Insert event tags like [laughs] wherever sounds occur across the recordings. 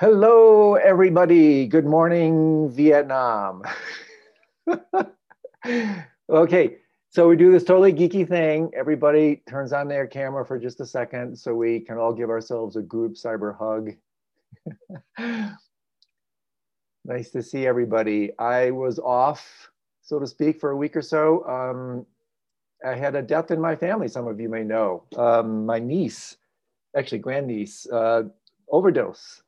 Hello, everybody. Good morning, Vietnam. [laughs] okay, so we do this totally geeky thing. Everybody turns on their camera for just a second so we can all give ourselves a group cyber hug. [laughs] nice to see everybody. I was off, so to speak, for a week or so. Um, I had a death in my family, some of you may know. Um, my niece, actually grandniece, uh, overdose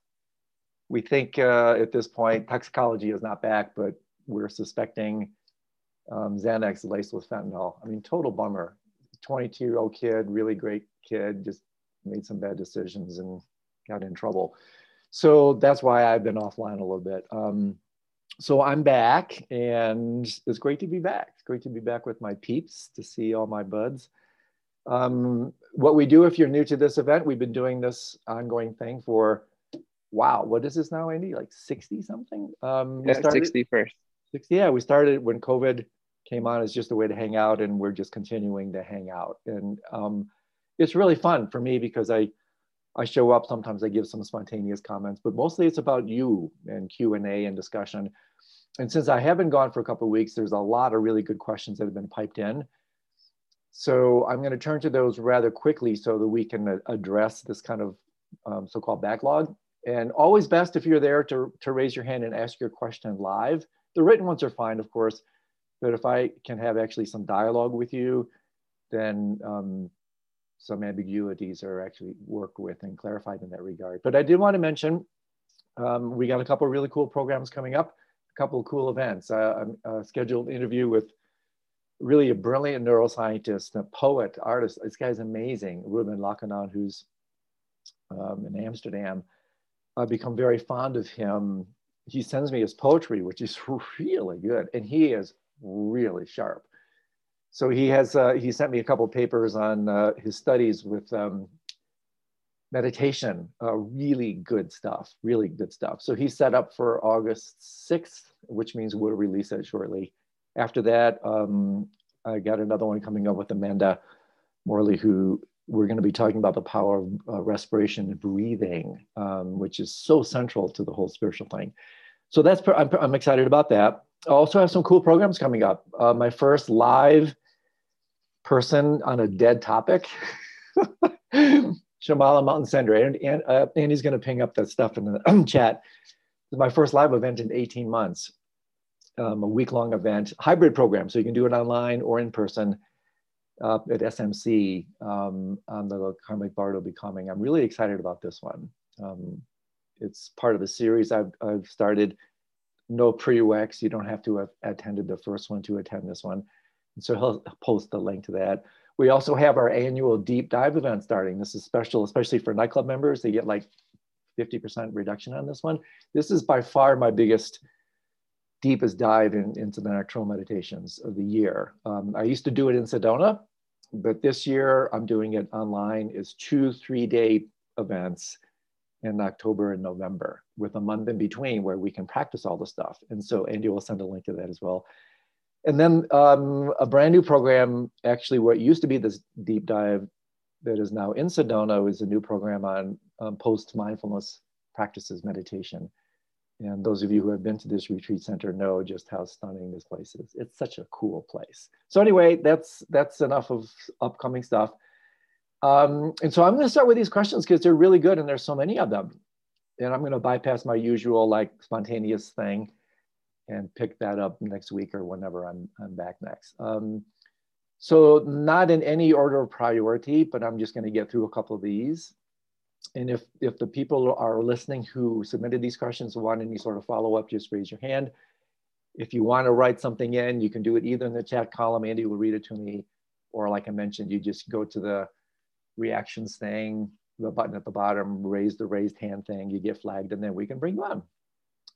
we think uh, at this point toxicology is not back, but we're suspecting um, Xanax laced with fentanyl. I mean, total bummer. 22 year old kid, really great kid, just made some bad decisions and got in trouble. So that's why I've been offline a little bit. Um, so I'm back and it's great to be back. It's great to be back with my peeps to see all my buds. Um, what we do if you're new to this event, we've been doing this ongoing thing for wow, what is this now, Andy? Like 60 something? Um, yeah, started, 61st. 60, yeah, we started when COVID came on as just a way to hang out and we're just continuing to hang out. And um, it's really fun for me because I, I show up, sometimes I give some spontaneous comments, but mostly it's about you and Q&A and discussion. And since I haven't gone for a couple of weeks, there's a lot of really good questions that have been piped in. So I'm going to turn to those rather quickly so that we can address this kind of um, so-called backlog. And always best if you're there to, to raise your hand and ask your question live. The written ones are fine, of course, but if I can have actually some dialogue with you, then um, some ambiguities are actually worked with and clarified in that regard. But I did want to mention, um, we got a couple really cool programs coming up, a couple cool events. Uh, a scheduled interview with really a brilliant neuroscientist, a poet, artist. This guy's amazing, Ruben Laukkonen, who's um, in Amsterdam. I've become very fond of him. He sends me his poetry, which is [laughs] really good, and he is really sharp. So he has uh, he sent me a couple papers on uh, his studies with um, meditation. Uh, really good stuff. Really good stuff. So he's set up for August sixth, which means we'll release it shortly. After that, um, I got another one coming up with Amanda Morley, who we're going to be talking about the power of uh, respiration and breathing, um, which is so central to the whole spiritual thing. So that's I'm, I'm excited about that. I also have some cool programs coming up. Uh, my first live person on a dead topic, [laughs] Shambhala Mountain Center, and, and uh, Andy's going to ping up that stuff in the [clears throat] chat. My first live event in 18 months, um, a week long event, hybrid program, so you can do it online or in person uh, at SMC um, on the Karmic Bardo will be coming. I'm really excited about this one. Um, it's part of a series I've, I've started. No prereqs. You don't have to have attended the first one to attend this one. And so he'll post the link to that. We also have our annual deep dive event starting. This is special, especially for nightclub members. They get like 50% reduction on this one. This is by far my biggest deepest dive in, into the nocturnal meditations of the year. Um, I used to do it in Sedona, but this year I'm doing it online. It's two three day events in October and November with a month in between where we can practice all the stuff. And so Andy will send a link to that as well. And then um, a brand new program, actually what used to be this deep dive that is now in Sedona is a new program on um, post-mindfulness practices meditation. And those of you who have been to this retreat center know just how stunning this place is. It's such a cool place. So anyway, that's that's enough of upcoming stuff. Um, and so I'm going to start with these questions because they're really good and there's so many of them. And I'm going to bypass my usual like spontaneous thing and pick that up next week or whenever I'm, I'm back next. Um, so not in any order of priority, but I'm just going to get through a couple of these and if, if the people are listening who submitted these questions want any sort of follow-up, just raise your hand. If you want to write something in, you can do it either in the chat column, Andy will read it to me, or like I mentioned, you just go to the reactions thing, the button at the bottom, raise the raised hand thing, you get flagged, and then we can bring you on.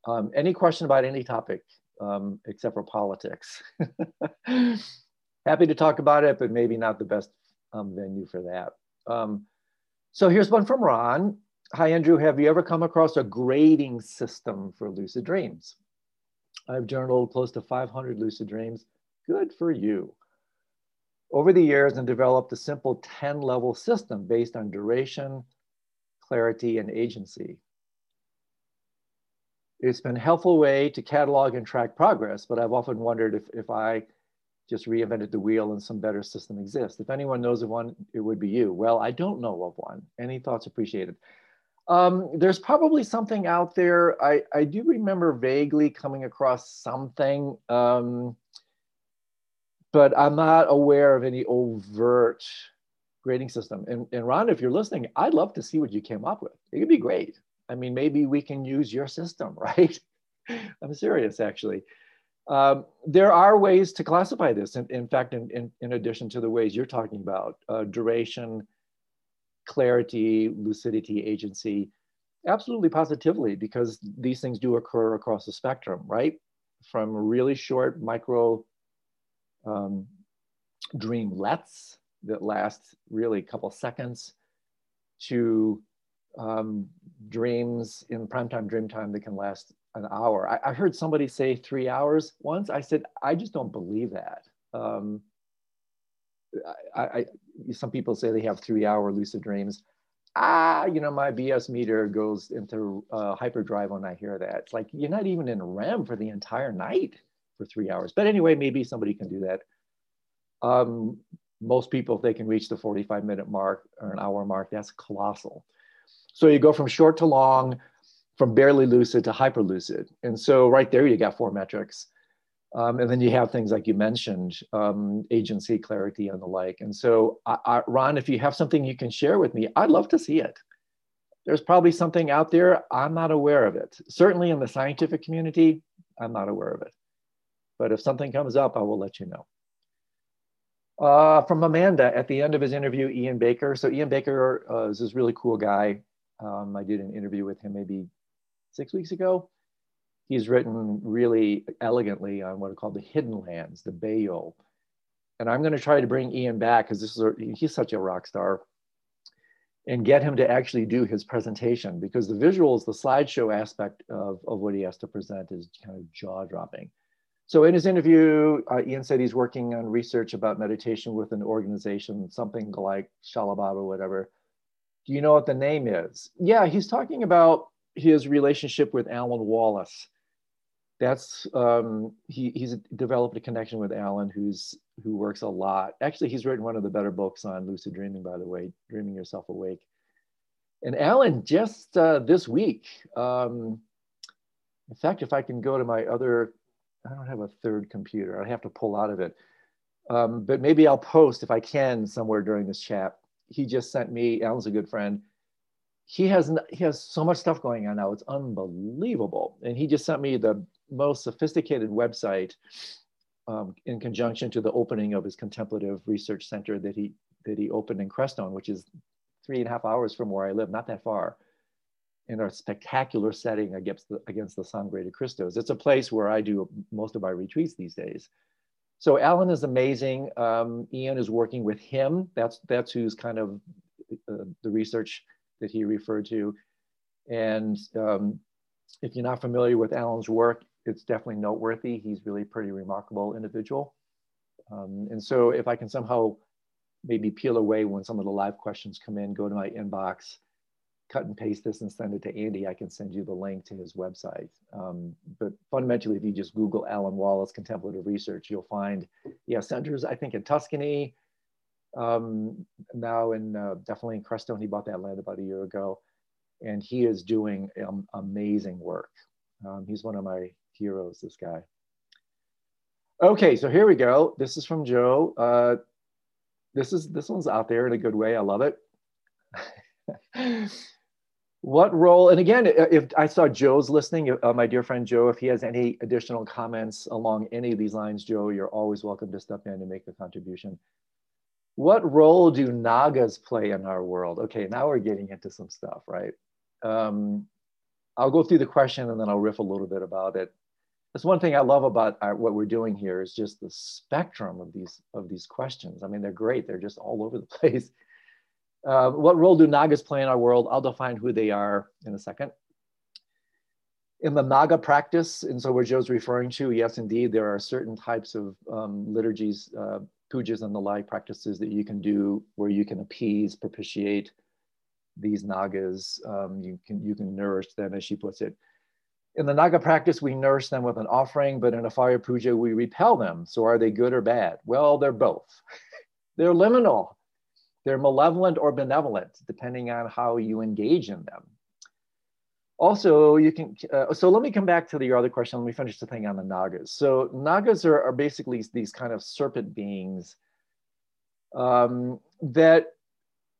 Um, any question about any topic um, except for politics? [laughs] Happy to talk about it, but maybe not the best um, venue for that. So here's one from Ron. Hi, Andrew. Have you ever come across a grading system for lucid dreams? I've journaled close to 500 lucid dreams. Good for you. Over the years and developed a simple 10 level system based on duration, clarity, and agency. it's been a helpful way to catalog and track progress, but I've often wondered if, if I just reinvented the wheel and some better system exists. If anyone knows of one, it would be you. Well, I don't know of one. Any thoughts appreciated? Um, there's probably something out there. I, I do remember vaguely coming across something, um, but I'm not aware of any overt grading system. And, and Ron, if you're listening, I'd love to see what you came up with. It could be great. I mean, maybe we can use your system, [laughs] right? I'm serious, actually. Um, there are ways to classify this. In, in fact, in, in, in, addition to the ways you're talking about, uh, duration, clarity, lucidity, agency, absolutely positively, because these things do occur across the spectrum, right? From really short micro um, dreamlets that last really a couple seconds to um, dreams in primetime dream time that can last an hour. I, I, heard somebody say three hours once. I said, I just don't believe that. Um, I, I, some people say they have three hour lucid dreams. Ah, you know, my BS meter goes into uh, hyperdrive when I hear that. It's like you're not even in REM for the entire night for three hours. But anyway, maybe somebody can do that. Um, most people, if they can reach the 45 minute mark or an hour mark, that's colossal. So you go from short to long, from barely lucid to hyper lucid. And so right there, you got four metrics. Um, and then you have things like you mentioned, um, agency, clarity, and the like. And so, I, I, Ron, if you have something you can share with me, I'd love to see it. There's probably something out there. I'm not aware of it. Certainly in the scientific community, I'm not aware of it. But if something comes up, I will let you know. Uh, from Amanda at the end of his interview, Ian Baker. So Ian Baker uh, is this really cool guy. Um, I did an interview with him maybe six weeks ago. He's written really elegantly on what are called the hidden lands, the beyul. And I'm going to try to bring Ian back because this is a, he's such a rock star and get him to actually do his presentation because the visuals, the slideshow aspect of, of what he has to present is kind of jaw dropping. So in his interview, uh, Ian said he's working on research about meditation with an organization, something like Shalababa, whatever, do you know what the name is? Yeah, he's talking about his relationship with Alan Wallace. That's um, he, he's developed a connection with Alan, who's who works a lot. Actually, he's written one of the better books on lucid dreaming, by the way, Dreaming Yourself Awake. And Alan just uh, this week, um, in fact, if I can go to my other, I don't have a third computer. I have to pull out of it. Um, but maybe I'll post if I can somewhere during this chat he just sent me, Alan's a good friend. He has, he has so much stuff going on now. It's unbelievable. And he just sent me the most sophisticated website um, in conjunction to the opening of his contemplative research center that he, that he opened in Crestone, which is three and a half hours from where I live, not that far in a spectacular setting against the, against the Sangre de Cristos. It's a place where I do most of my retreats these days. So Alan is amazing. Um, Ian is working with him. That's that's who's kind of uh, the research that he referred to. And um, if you're not familiar with Alan's work, it's definitely noteworthy. He's really pretty remarkable individual. Um, and so if I can somehow maybe peel away when some of the live questions come in, go to my inbox, cut and paste this and send it to Andy, I can send you the link to his website. Um, but fundamentally, if you just Google Alan Wallace Contemplative Research, you'll find, yeah, centers, I think in Tuscany, um, now in uh, definitely in Crestone, he bought that land about a year ago. And he is doing um, amazing work. Um, he's one of my heroes, this guy. Okay, so here we go. This is from Joe. Uh, this is this one's out there in a good way. I love it. [laughs] what role and again if i saw joe's listening uh, my dear friend joe if he has any additional comments along any of these lines joe you're always welcome to step in and make a contribution what role do nagas play in our world? Okay now we're getting into some stuff right? Um, i'll go through the question and then i'll riff a little bit about it. That's one thing i love about our, what we're doing here is just the spectrum of these of these questions. I mean they're great. They're just all over the [laughs] place. Uh, what role do Nagas play in our world? I'll define who they are in a second. In the Naga practice, and so what Joe's referring to, yes, indeed, there are certain types of um, liturgies, uh, pujas and the like practices that you can do where you can appease, propitiate these Nagas. Um, you, can, you can nourish them, as she puts it. In the Naga practice, we nurse them with an offering, but in a fire puja, we repel them. So are they good or bad? Well, they're both. [laughs] they're liminal. They're malevolent or benevolent, depending on how you engage in them. Also, you can, uh, so let me come back to the other question. Let me finish the thing on the Nagas. So Nagas are, are basically these kind of serpent beings um, that,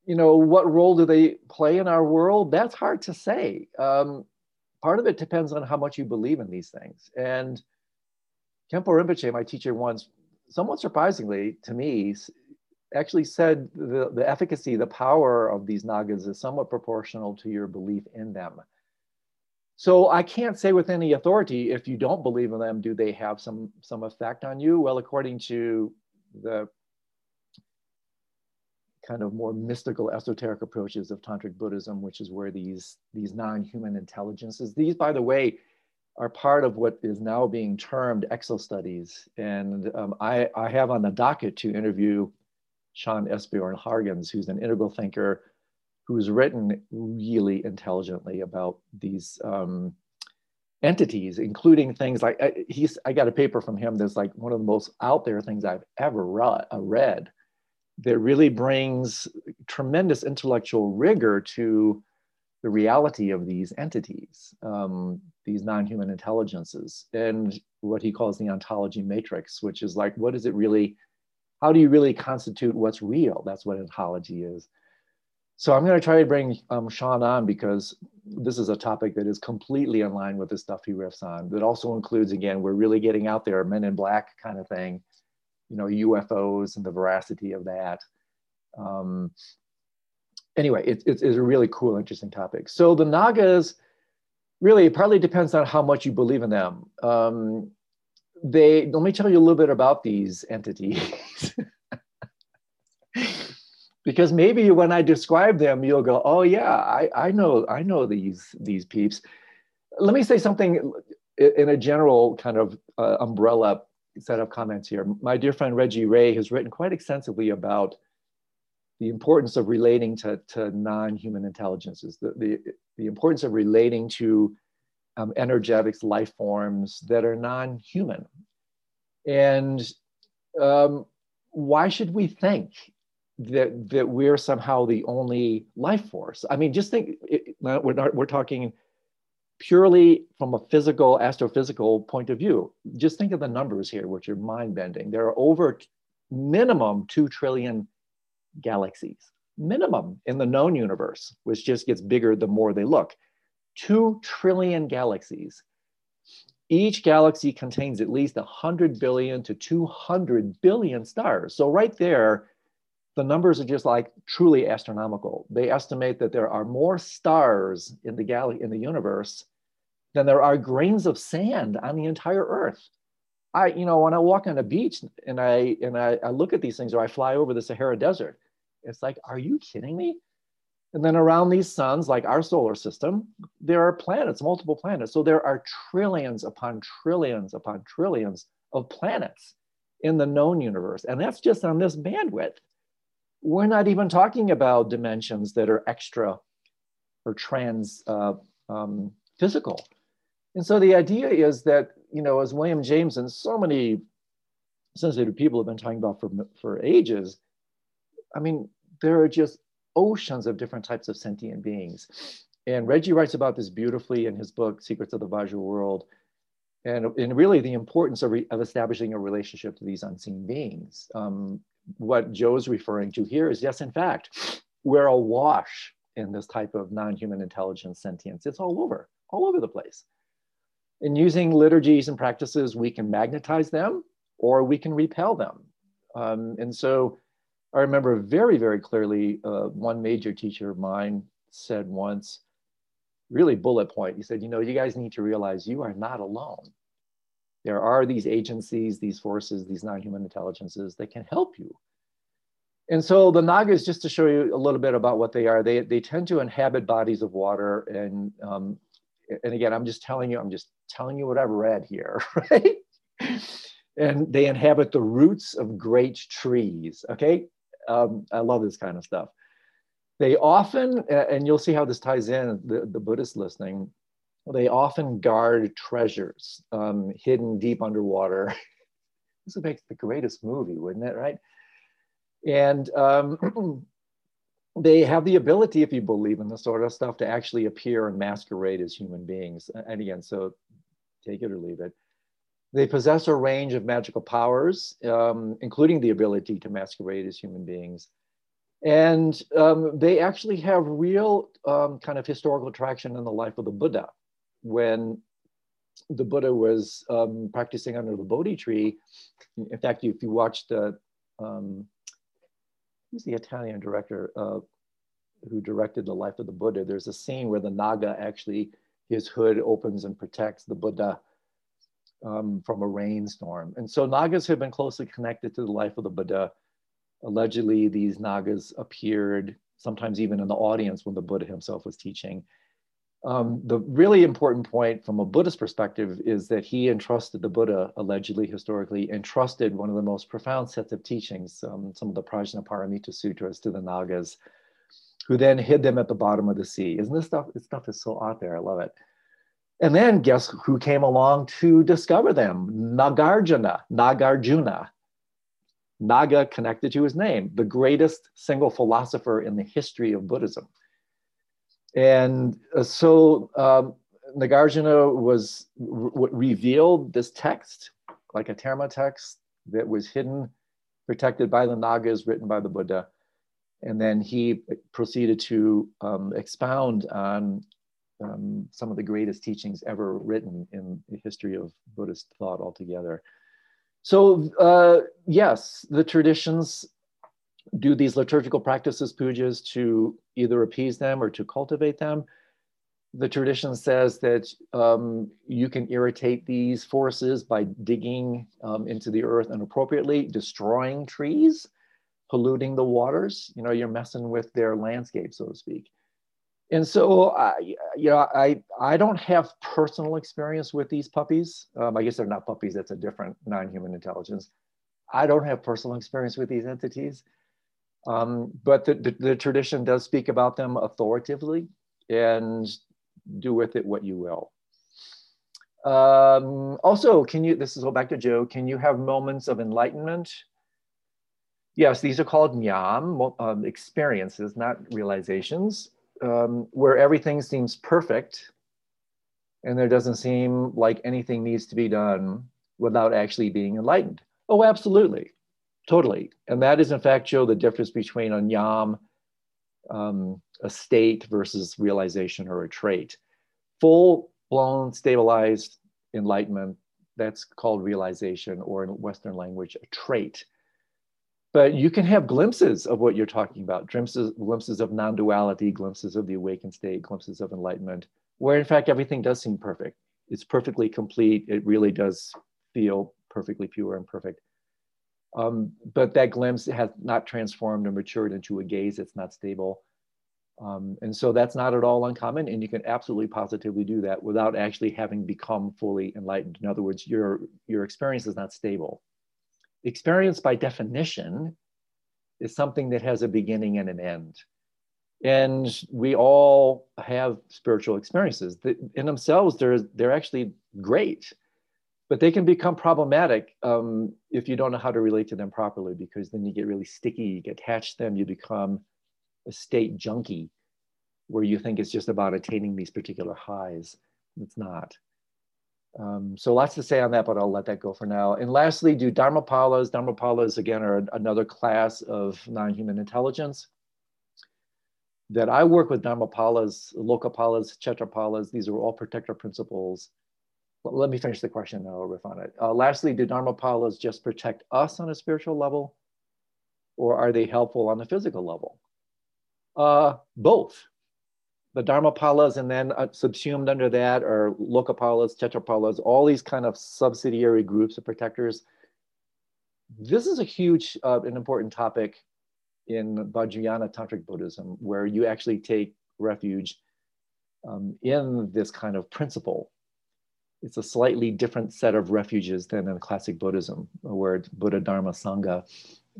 you know, what role do they play in our world? That's hard to say. Um, part of it depends on how much you believe in these things. And Khenpo Rinpoche, my teacher once, somewhat surprisingly to me, actually said the, the efficacy, the power of these nagas is somewhat proportional to your belief in them. So I can't say with any authority if you don't believe in them, do they have some some effect on you? Well, according to the kind of more mystical esoteric approaches of tantric buddhism which is where these these non-human intelligences these by the way are part of what is now being termed exo studies and um, I, I have on the docket to interview sean esbjorn hargens who's an integral thinker who's written really intelligently about these um, entities including things like uh, he's i got a paper from him that's like one of the most out there things i've ever read that really brings tremendous intellectual rigor to the reality of these entities, um, these non-human intelligences, and what he calls the ontology matrix, which is like, what is it really? How do you really constitute what's real? That's what ontology is. So I'm going to try to bring um, Sean on because this is a topic that is completely in line with the stuff he riffs on. That also includes, again, we're really getting out there, Men in Black kind of thing, you know, UFOs and the veracity of that. Um, anyway, it, it's, it's a really cool, interesting topic. So the Nagas, really, it partly depends on how much you believe in them. Um, they, let me tell you a little bit about these entities. [laughs] because maybe when I describe them, you'll go, "Oh yeah, I, I know I know these these peeps." Let me say something in a general kind of uh, umbrella set of comments here. My dear friend Reggie Ray has written quite extensively about the importance of relating to, to non-human intelligences, the, the, the importance of relating to um, energetics, life forms that are non-human. And um, why should we think that, that we're somehow the only life force? I mean, just think, it, we're, not, we're talking purely from a physical, astrophysical point of view, just think of the numbers here, which are mind bending. There are over minimum 2 trillion galaxies, minimum in the known universe, which just gets bigger the more they look. 2 trillion galaxies. Each galaxy contains at least 100 billion to 200 billion stars. So, right there, the numbers are just like truly astronomical. They estimate that there are more stars in the galaxy in the universe than there are grains of sand on the entire Earth. I, you know, when I walk on a beach and I and I, I look at these things, or I fly over the Sahara Desert, it's like, are you kidding me? And then around these suns, like our solar system, there are planets, multiple planets. So there are trillions upon trillions upon trillions of planets in the known universe, and that's just on this bandwidth we're not even talking about dimensions that are extra or trans uh, um, physical. And so the idea is that, you know, as William James and so many sensitive people have been talking about for, for ages, I mean, there are just oceans of different types of sentient beings. And Reggie writes about this beautifully in his book, Secrets of the Vajra World. And, and really the importance of, re, of establishing a relationship to these unseen beings. Um, what Joe's referring to here is yes, in fact, we're awash in this type of non-human intelligence sentience. It's all over, all over the place. And using liturgies and practices, we can magnetize them or we can repel them. Um, and so I remember very, very clearly uh, one major teacher of mine said once, really bullet point, he said, you know, you guys need to realize you are not alone there are these agencies, these forces, these non-human intelligences that can help you. And so the Nagas, just to show you a little bit about what they are, they, they tend to inhabit bodies of water. And, um, and again, I'm just telling you, I'm just telling you what I've read here, [laughs] right? and they inhabit the roots of great trees, okay? Um, I love this kind of stuff. They often, and you'll see how this ties in, the, the Buddhist listening, they often guard treasures um, hidden deep underwater. [laughs] this would make the greatest movie, wouldn't it? Right? And um, [clears throat] they have the ability, if you believe in this sort of stuff, to actually appear and masquerade as human beings. And again, so take it or leave it. They possess a range of magical powers, um, including the ability to masquerade as human beings. And um, they actually have real um, kind of historical traction in the life of the Buddha. When the Buddha was um, practicing under the Bodhi tree, in fact, if you watch the, um, who's the Italian director uh, who directed the life of the Buddha, there's a scene where the Naga actually, his hood opens and protects the Buddha um, from a rainstorm. And so Nagas have been closely connected to the life of the Buddha. Allegedly, these Nagas appeared sometimes even in the audience when the Buddha himself was teaching. Um, the really important point from a Buddhist perspective is that he entrusted the Buddha, allegedly, historically, entrusted one of the most profound sets of teachings, um, some of the Prajnaparamita Sutras to the Nagas, who then hid them at the bottom of the sea. Isn't this stuff? This stuff is so out there. I love it. And then guess who came along to discover them? Nagarjuna, Nagarjuna. Naga connected to his name, the greatest single philosopher in the history of Buddhism. And uh, so um, Nagarjuna was re revealed this text, like a Terma text that was hidden, protected by the Nagas, written by the Buddha. And then he proceeded to um, expound on um, some of the greatest teachings ever written in the history of Buddhist thought altogether. So, uh, yes, the traditions do these liturgical practices, pujas, to either appease them or to cultivate them. The tradition says that um, you can irritate these forces by digging um, into the earth inappropriately, destroying trees, polluting the waters. You know, you're messing with their landscape, so to speak and so I, you know, I I don't have personal experience with these puppies. Um, I guess they're not puppies. That's a different non-human intelligence. I don't have personal experience with these entities, um, but the, the, the tradition does speak about them authoritatively, and do with it what you will. Um, also, can you? This is go back to Joe. Can you have moments of enlightenment? Yes, these are called nyam, um, experiences, not realizations um, where everything seems perfect and there doesn't seem like anything needs to be done without actually being enlightened. Oh, absolutely, totally. And that is, in fact, Joe, the difference between a nyam, um, a state versus realization or a trait. Full blown, stabilized enlightenment, that's called realization, or in Western language, a trait but you can have glimpses of what you're talking about glimpses, glimpses of non-duality glimpses of the awakened state glimpses of enlightenment where in fact everything does seem perfect it's perfectly complete it really does feel perfectly pure and perfect um, but that glimpse has not transformed or matured into a gaze it's not stable. Um, and so that's not at all uncommon and you can absolutely positively do that without actually having become fully enlightened. In other words your your experience is not stable. Experience by definition is something that has a beginning and an end. And we all have spiritual experiences. That in themselves, they're, they're actually great, but they can become problematic um, if you don't know how to relate to them properly, because then you get really sticky, you get attached to them, you become a state junkie where you think it's just about attaining these particular highs. It's not. Um, so lots to say on that, but I'll let that go for now. And lastly, do Dharmapalas. Dharmapalas, again, are another class of non-human intelligence that I work with Dharmapalas, Lokapalas, Kshetrapalas. These are all protector principles. Let me finish the question and I'll riff on it. Uh, lastly, do Dharmapalas just protect us on a spiritual level or are they helpful on the physical level? Uh, both the Dharmapalas and then uh, subsumed under that are Lokapalas, Kshetrapalas, all these kind of subsidiary groups of protectors. This is a huge uh, and important topic in Vajrayana Tantric Buddhism, where you actually take refuge um, in this kind of principle. It's a slightly different set of refuges than in classic Buddhism, where it's Buddha, Dharma, Sangha.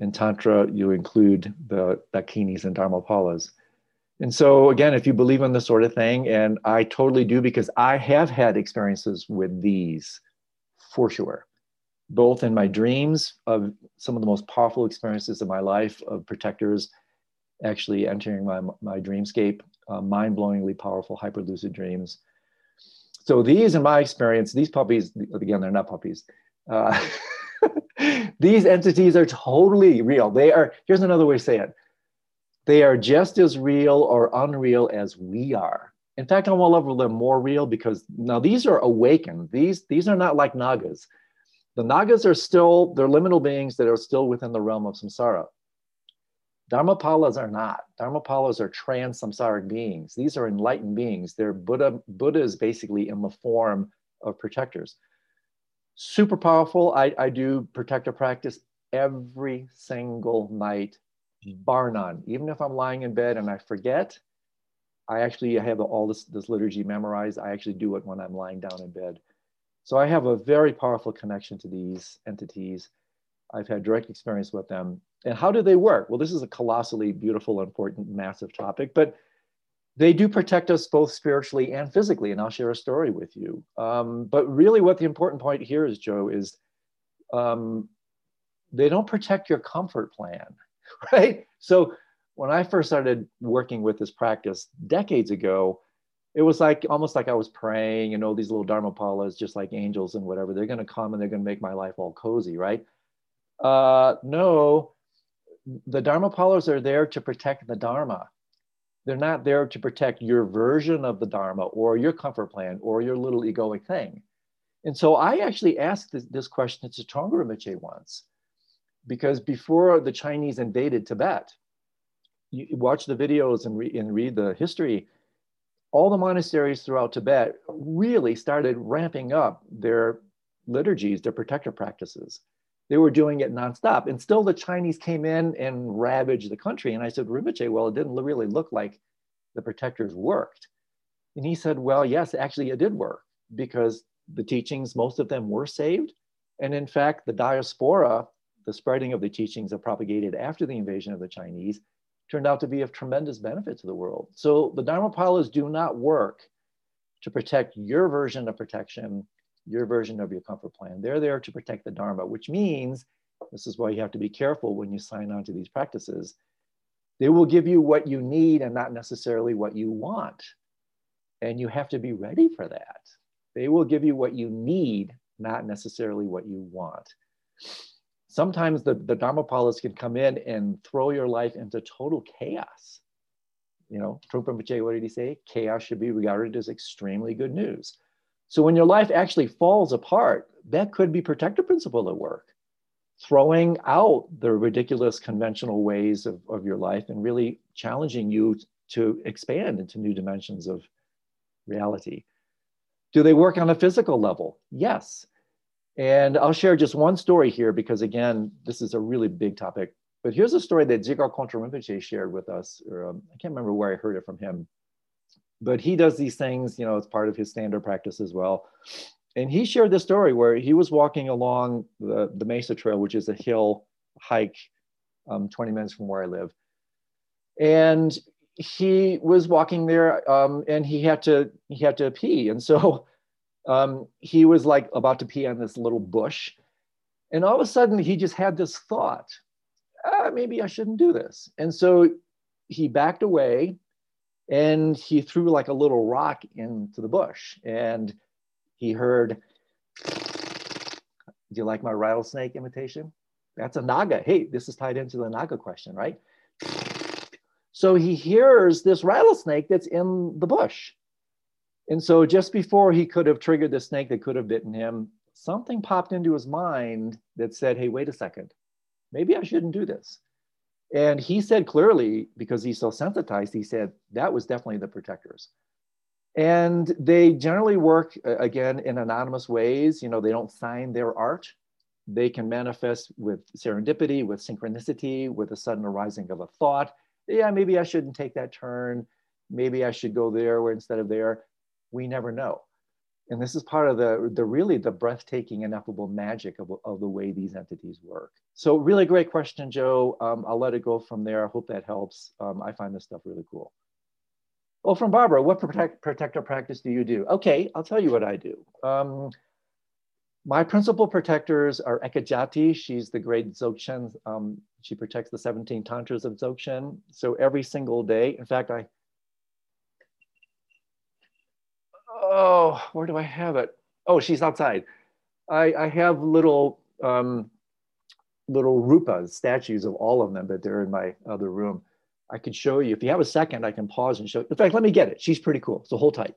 In Tantra, you include the Dakinis and Dharmapalas And so, again, if you believe in this sort of thing, and I totally do because I have had experiences with these for sure, both in my dreams of some of the most powerful experiences of my life of protectors actually entering my, my dreamscape, uh, mind blowingly powerful hyperlucid dreams. So, these, in my experience, these puppies, again, they're not puppies. Uh, [laughs] these entities are totally real. They are, here's another way to say it they are just as real or unreal as we are. In fact, on one level, they're more real because now these are awakened. These, these are not like Nagas. The Nagas are still, they're liminal beings that are still within the realm of samsara. Dharmapalas are not. Dharmapalas are trans samsaric beings. These are enlightened beings. They're Buddha. Buddha is basically in the form of protectors. Super powerful. I, I do protector practice every single night mm. bar none. Even if I'm lying in bed and I forget, I actually have all this, this liturgy memorized. I actually do it when I'm lying down in bed. So I have a very powerful connection to these entities. I've had direct experience with them. And how do they work? Well, this is a colossally beautiful, important, massive topic, but they do protect us both spiritually and physically. And I'll share a story with you. Um, but really, what the important point here is, Joe, is um, they don't protect your comfort plan. [laughs] right? So when I first started working with this practice decades ago, it was like almost like I was praying, you know, these little dharmapalas, just like angels and whatever, they're going to come and they're going to make my life all cozy, right? Uh, no, the dharmapalas are there to protect the dharma. They're not there to protect your version of the dharma or your comfort plan or your little egoic thing. And so I actually asked this, this question to Trungpa Rinpoche once because before the Chinese invaded Tibet, you watch the videos and, re- and read the history, all the monasteries throughout Tibet really started ramping up their liturgies, their protector practices. They were doing it nonstop. And still the Chinese came in and ravaged the country. And I said, Rinpoche, well, it didn't really look like the protectors worked. And he said, well, yes, actually it did work because the teachings, most of them were saved. And in fact, the diaspora the spreading of the teachings that propagated after the invasion of the Chinese turned out to be of tremendous benefit to the world. So the Dharmapalas do not work to protect your version of protection, your version of your comfort plan. They're there to protect the Dharma, which means this is why you have to be careful when you sign on to these practices. They will give you what you need and not necessarily what you want. And you have to be ready for that. They will give you what you need, not necessarily what you want sometimes the, the Dharmapalas can come in and throw your life into total chaos. You know, Trungpa Rinpoche, what did he say? Chaos should be regarded as extremely good news. So when your life actually falls apart, that could be protector principle at work, throwing out the ridiculous conventional ways of, of your life and really challenging you to expand into new dimensions of reality. Do they work on a physical level? Yes. And I'll share just one story here because, again, this is a really big topic. But here's a story that Dzigar Kongtrul Rinpoche shared with us. Or, um, I can't remember where I heard it from him. But he does these things, you know, it's part of his standard practice as well. And he shared this story where he was walking along the, the Mesa Trail, which is a hill hike um, 20 minutes from where I live. And he was walking there um, and he had to he had to pee. And so [laughs] um, he was like about to pee on this little bush. And all of a sudden, he just had this thought ah, maybe I shouldn't do this. And so he backed away and he threw like a little rock into the bush. And he heard, Do you like my rattlesnake imitation? That's a Naga. Hey, this is tied into the Naga question, right? So he hears this rattlesnake that's in the bush. And so just before he could have triggered the snake that could have bitten him, something popped into his mind that said, hey, wait a second, maybe I shouldn't do this. And he said clearly, because he's so sensitized, he said that was definitely the protectors. And they generally work, uh, again, in anonymous ways. You know, they don't sign their art. They can manifest with serendipity, with synchronicity, with a sudden arising of a thought. Yeah, maybe I shouldn't take that turn. Maybe I should go there instead of there we never know. And this is part of the, the really the breathtaking, ineffable magic of, of the way these entities work. So really great question, Joe. Um, I'll let it go from there. I hope that helps. Um, I find this stuff really cool. well from Barbara, what protect, protector practice do you do? Okay, I'll tell you what I do. Um, my principal protectors are Ekajati. She's the great Dzogchen. Um, she protects the 17 tantras of Dzogchen. So every single day, in fact, I, oh, where do I have it? Oh, she's outside. I, I have little, um, little rupas, statues of all of them, but they're in my other room. I could show you. If you have a second, I can pause and show. In fact, let me get it. She's pretty cool. So hold tight.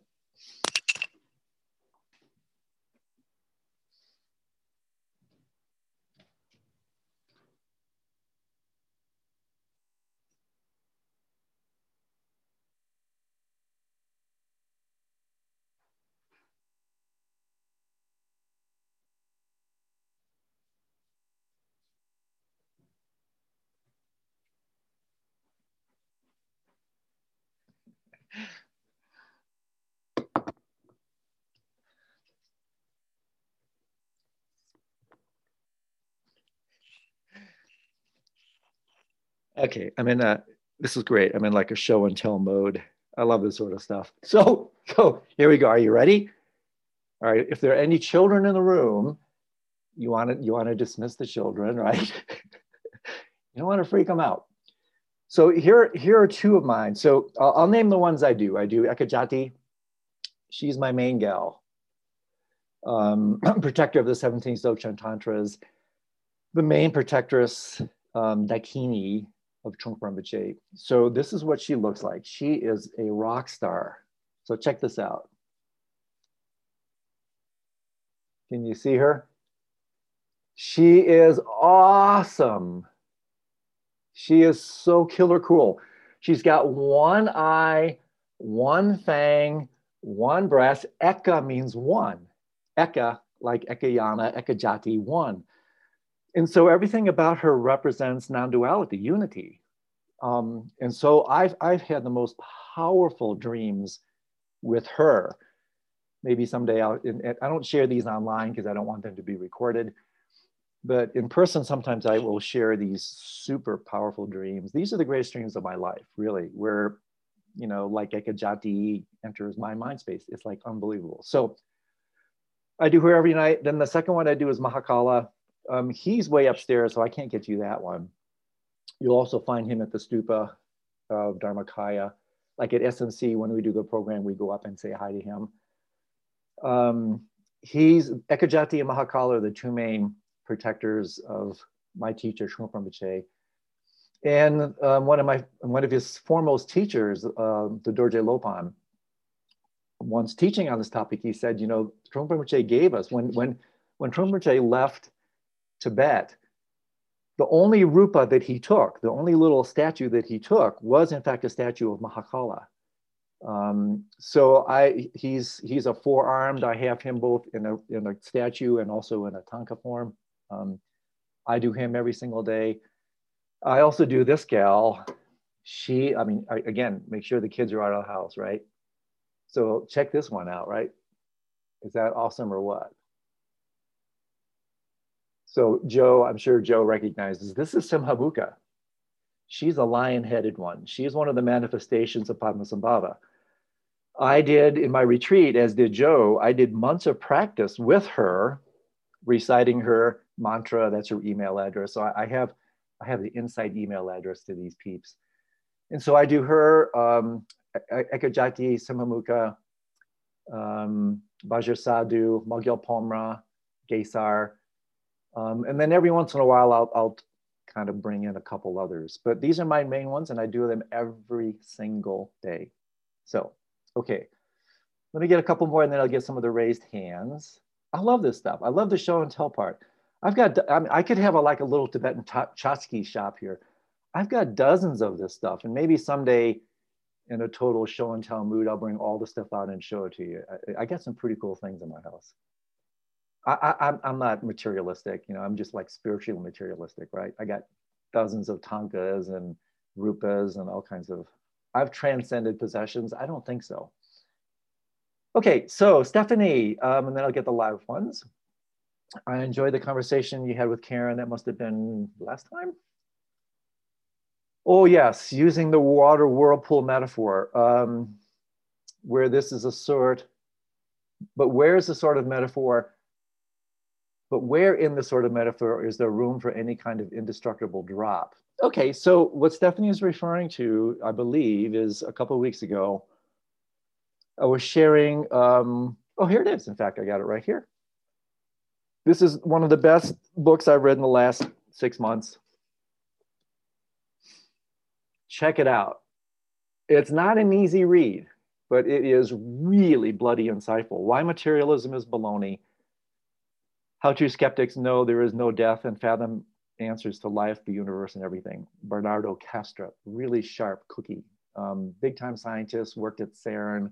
Okay, I'm in a, this is great. I'm in like a show and tell mode. I love this sort of stuff. So, so here we go. Are you ready? All right, if there are any children in the room, you want to, you want to dismiss the children, [laughs] right? you don't want to freak them out. So here, here are two of mine. So I'll, I'll name the ones I do. I do Ekajati. She's my main gal. Um, [clears throat] protector of the 17 Dzogchen Tantras. The main protectress, um, Dakini, of Trungpa Rinpoche. So this is what she looks like. She is a rock star. So check this out. Can you see her? She is awesome. She is so killer cool. She's got one eye, one fang, one breast. Eka means one. Eka, like Ekayana, Ekajati, one and so everything about her represents non-duality, unity. Um, and so I've, I've had the most powerful dreams with her. Maybe someday I'll, I don't share these online because I don't want them to be recorded. But in person, sometimes I will share these super powerful dreams. These are the greatest dreams of my life, really, where, you know, like Ekajati enters my mind space. It's like unbelievable. So I do her every night. Then the second one I do is Mahakala um, he's way upstairs, so I can't get you that one. You'll also find him at the stupa of Dharmakaya. Like at SMC, when we do the program, we go up and say hi to him. Um, he's Ekajati and Mahakala are the two main protectors of my teacher, Trungpa Rinpoche. And um, one of my one of his foremost teachers, uh, the Dorje Lopan, once teaching on this topic, he said, you know, Trungpa Rinpoche gave us when when when Trungpa Rinpoche left Tibet, the only rupa that he took, the only little statue that he took was in fact a statue of Mahakala. Um, so I, he's, he's a four-armed, I have him both in a, in a statue and also in a tanka form. Um, I do him every single day. I also do this gal. She, I mean, I, again, make sure the kids are out of the house, right? So check this one out, right? Is that awesome or what? So Joe, I'm sure Joe recognizes this is Simhamukha. She's a lion-headed one. She's one of the manifestations of Padmasambhava. I did in my retreat, as did Joe, I did months of practice with her, reciting her mantra. That's her email address. So I, have, I have the inside email address to these peeps. And so I do her, um, Ekajati, Simhamukha, um, Vajra Sadhu, Magyal Pomra, Gesar, um, and then every once in a while, I'll, I'll kind of bring in a couple others. But these are my main ones, and I do them every single day. So, okay, let me get a couple more, and then I'll get some of the raised hands. I love this stuff. I love the show and tell part. I've got, I, mean, I could have a, like a little Tibetan tchotchke shop here. I've got dozens of this stuff, and maybe someday in a total show and tell mood, I'll bring all the stuff out and show it to you. I, I got some pretty cool things in my house. I, I, I'm not materialistic, you know, I'm just like spiritually materialistic, right? I got dozens of tankas and rupas and all kinds of, I've transcended possessions. I don't think so. Okay, so Stephanie, um, and then I'll get the live ones. I enjoyed the conversation you had with Karen. That must have been last time. Oh yes, using the water whirlpool metaphor. Um, where this is a sort, but where is the sort of metaphor? But where in the sort of metaphor is there room for any kind of indestructible drop? Okay, so what Stephanie is referring to, I believe, is a couple of weeks ago, I was sharing, um, oh, here it is. In fact, I got it right here. This is one of the best books I've read in the last six months. Check it out. It's not an easy read, but it is really bloody insightful. Why materialism is baloney. How true skeptics know there is no death and fathom answers to life, the universe, and everything. Bernardo Kastrup, really sharp cookie. Um, big time scientist, worked at CERN,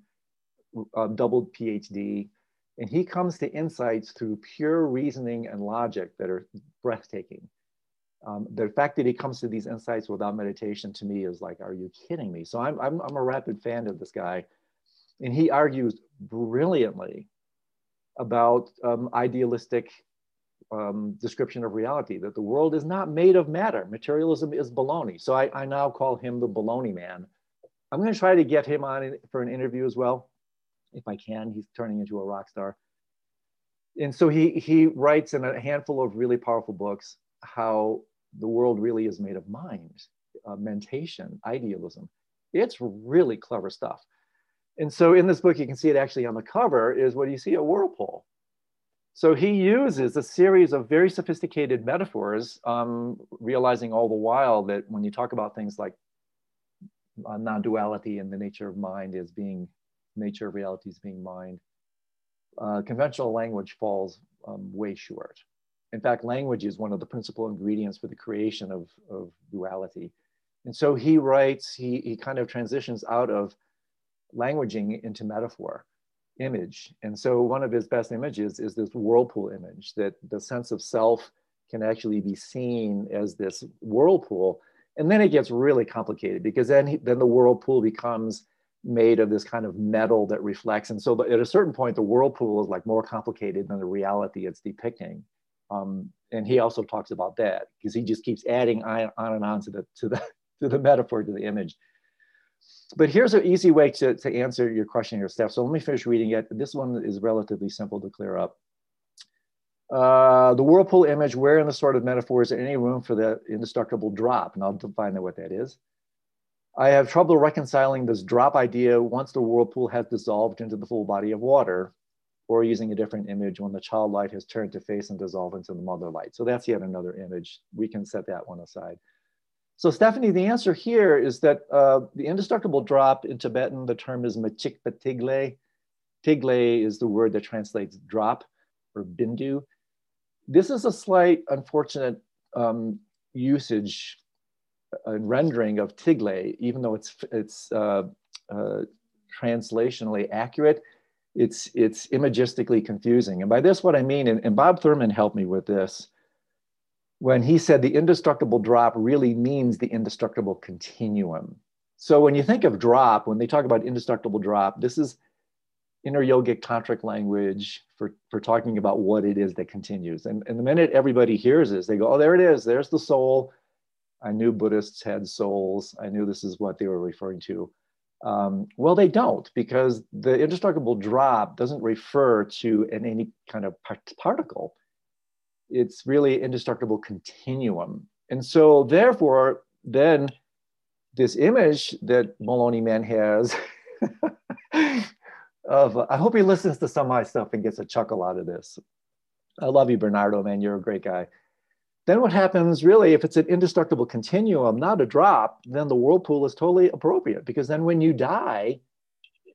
uh, doubled PhD. And he comes to insights through pure reasoning and logic that are breathtaking. Um, the fact that he comes to these insights without meditation to me is like, are you kidding me? So I'm, I'm, I'm a rapid fan of this guy. And he argues brilliantly about um, idealistic um, description of reality, that the world is not made of matter. Materialism is baloney. So I, I now call him the baloney man. I'm going to try to get him on for an interview as well, if I can. He's turning into a rock star. And so he, he writes in a handful of really powerful books how the world really is made of mind, uh, mentation, idealism. It's really clever stuff. And so in this book, you can see it actually on the cover is what you see a whirlpool. So he uses a series of very sophisticated metaphors, um, realizing all the while that when you talk about things like uh, non-duality and the nature of mind as being nature of reality as being mind, uh, conventional language falls um, way short. In fact, language is one of the principal ingredients for the creation of, of duality. And so he writes, he, he kind of transitions out of languaging into metaphor, image. And so one of his best images is this whirlpool image that the sense of self can actually be seen as this whirlpool. And then it gets really complicated because then, he, then the whirlpool becomes made of this kind of metal that reflects. And so at a certain point, the whirlpool is like more complicated than the reality it's depicting. Um, and he also talks about that because he just keeps adding on, on and on to the to the [laughs] to the metaphor to the image. But here's an easy way to, to answer your question here, Steph. So let me finish reading it. This one is relatively simple to clear up. Uh, the whirlpool image, where in the sort of metaphor is there any room for the indestructible drop? And I'll define what that is. I have trouble reconciling this drop idea once the whirlpool has dissolved into the full body of water or using a different image when the child light has turned to face and dissolve into the mother light. So that's yet another image. We can set that one aside. So Stephanie, the answer here is that uh, the indestructible drop in Tibetan, the term is machikpa tigle. Tigle is the word that translates drop or bindu. This is a slight unfortunate um, usage and rendering of tigle, even though it's, it's uh, uh, translationally accurate it's it's imagistically confusing. And by this, what I mean, and, and Bob Thurman helped me with this, when he said the indestructible drop really means the indestructible continuum. So when you think of drop, when they talk about indestructible drop, this is inner yogic tantric language for, for talking about what it is that continues. And, and the minute everybody hears this, they go, oh, there it is. There's the soul. I knew Buddhists had souls. I knew this is what they were referring to. Um, well, they don't because the indestructible drop doesn't refer to an, any kind of particle. It's really indestructible continuum. And so therefore, then this image that Maloney Man has [laughs] of, I hope he listens to some of my stuff and gets a chuckle out of this. I love you, Bernardo, man. You're a great guy. Then what happens really, if it's an indestructible continuum, not a drop, then the whirlpool is totally appropriate because then when you die,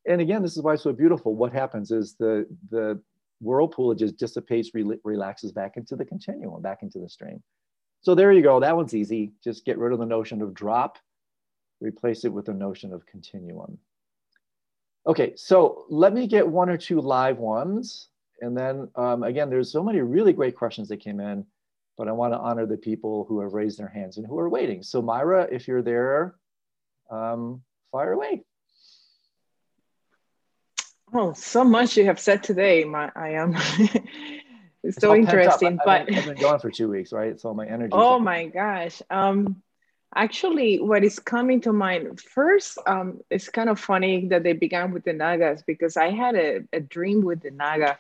and again, this is why it's so beautiful. What happens is the, the whirlpool it just dissipates, re relaxes back into the continuum, back into the stream. So there you go. That one's easy. Just get rid of the notion of drop, replace it with the notion of continuum. Okay, so let me get one or two live ones. And then um, again, there's so many really great questions that came in but I want to honor the people who have raised their hands and who are waiting. So Myra, if you're there, um, fire away. Oh, so much you have said today. My, I am. [laughs] it's so interesting. but I've been gone for two weeks, right? So my energy. Oh my gosh. Um, Actually, what is coming to mind first, um, it's kind of funny that they began with the Nagas because I had a, a dream with the Naga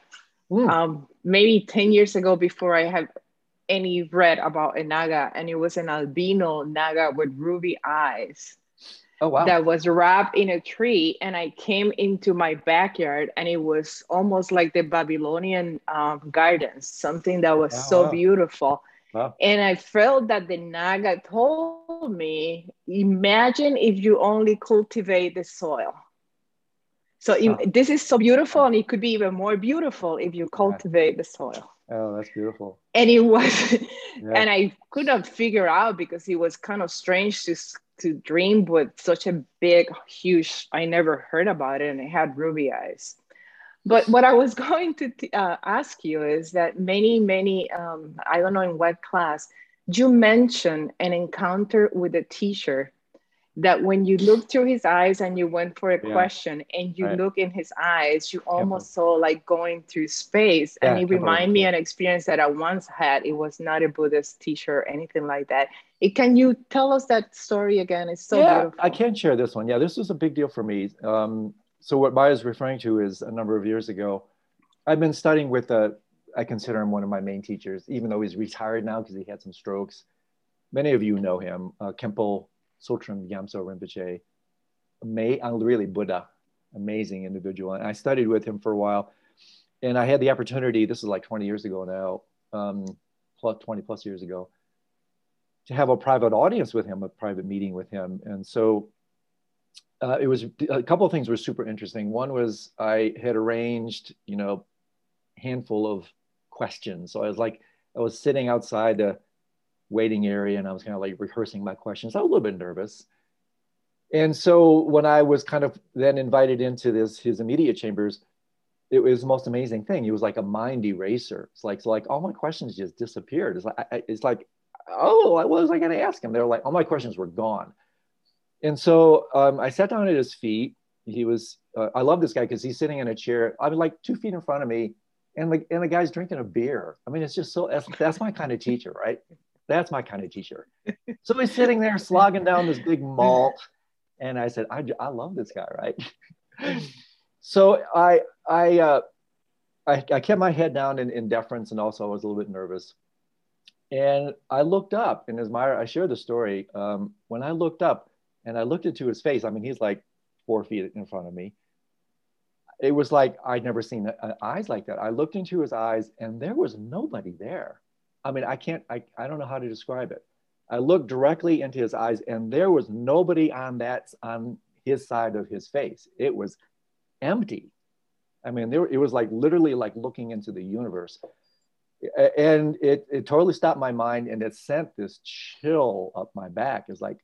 mm. um, maybe 10 years ago before I had any read about a Naga, and it was an albino Naga with ruby eyes. Oh, wow. That was wrapped in a tree, and I came into my backyard, and it was almost like the Babylonian um, gardens, something that was oh, so wow. beautiful Wow. And I felt that the Naga told me, imagine if you only cultivate the soil. So wow. this is so beautiful, and it could be even more beautiful if you cultivate the soil. Oh, that's beautiful. And it was, [laughs] yeah. and I could not figure out because it was kind of strange to to dream with such a big, huge. I never heard about it, and it had ruby eyes. But what I was [laughs] going to uh, ask you is that many, many, um, I don't know in what class, you mentioned an encounter with a teacher that when you look through his eyes and you went for a yeah. question and you right. look in his eyes, you almost saw like going through space. Yeah, and it reminded me an experience that I once had. It was not a Buddhist teacher or anything like that. It, can you tell us that story again? It's so yeah, beautiful. I can share this one. Yeah, this was a big deal for me. Um, so what Maya is referring to is a number of years ago, I've been studying with a, I consider him one of my main teachers, even though he's retired now because he had some strokes. Many of you know him, uh, Khenpo Tsultrim Gyamtso Rinpoche, uh, really Buddha, amazing individual. And I studied with him for a while. And I had the opportunity, this is like 20 years ago now, um, plus 20 plus years ago, to have a private audience with him, a private meeting with him. And so uh, it was a couple of things were super interesting. One was I had arranged, you know, handful of questions. So I was like, I was sitting outside the waiting area and I was kind of like rehearsing my questions. I was a little bit nervous. And so when I was kind of then invited into this his immediate chambers, it was the most amazing thing. He was like a mind eraser. It's like so like all my questions just disappeared. It's like I, it's like oh, what was I going to ask him? They were like all my questions were gone. And so um, I sat down at his feet. He was, uh, I love this guy because he's sitting in a chair. I was like two feet in front of me, and the and the guy's drinking a beer. I mean, it's just so that's, that's my kind of teacher, right? That's my kind of teacher. So he's sitting there slogging down this big malt, and I said, I, I love this guy, right? so I I, uh, I I kept my head down in, in deference, and also I was a little bit nervous. And I looked up, and as Myra, I share the story. Um, when I looked up, and I looked into his face. I mean, he's like four feet in front of me. It was like I'd never seen uh, eyes like that. I looked into his eyes and there was nobody there. I mean, I can't, I, I don't know how to describe it. I looked directly into his eyes and there was nobody on that, on his side of his face. It was empty. I mean, there, it was like literally like looking into the universe. And it, it totally stopped my mind and it sent this chill up my back. It's like,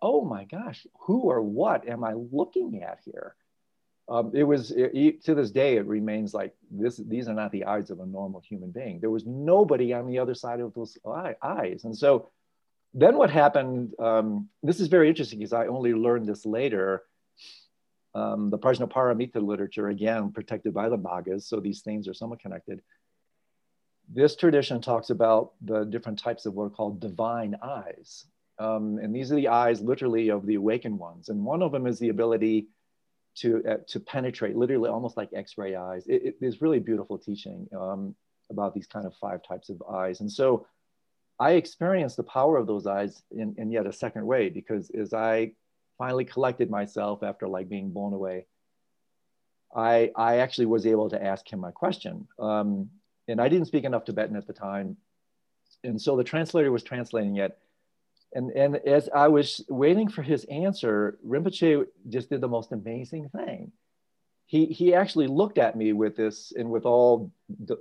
oh my gosh, who or what am I looking at here? Um, it was it, to this day it remains like this these are not the eyes of a normal human being. There was nobody on the other side of those eye, eyes. And so then what happened um, this is very interesting because i only learned this later. Um, the prajnaparamita literature again protected by the Nagas, so these things are somewhat connected. This tradition talks about the different types of what are called divine eyes. Um, and these are the eyes literally of the awakened ones. And one of them is the ability to, uh, to penetrate, literally almost like X-ray eyes. It, it is really beautiful teaching um, about these kind of five types of eyes. And so I experienced the power of those eyes in, in yet a second way, because as I finally collected myself after like being blown away, I, I actually was able to ask him my question. Um, and I didn't speak enough Tibetan at the time. And so the translator was translating it and, and as I was waiting for his answer, Rinpoche just did the most amazing thing. He, he actually looked at me with this and with all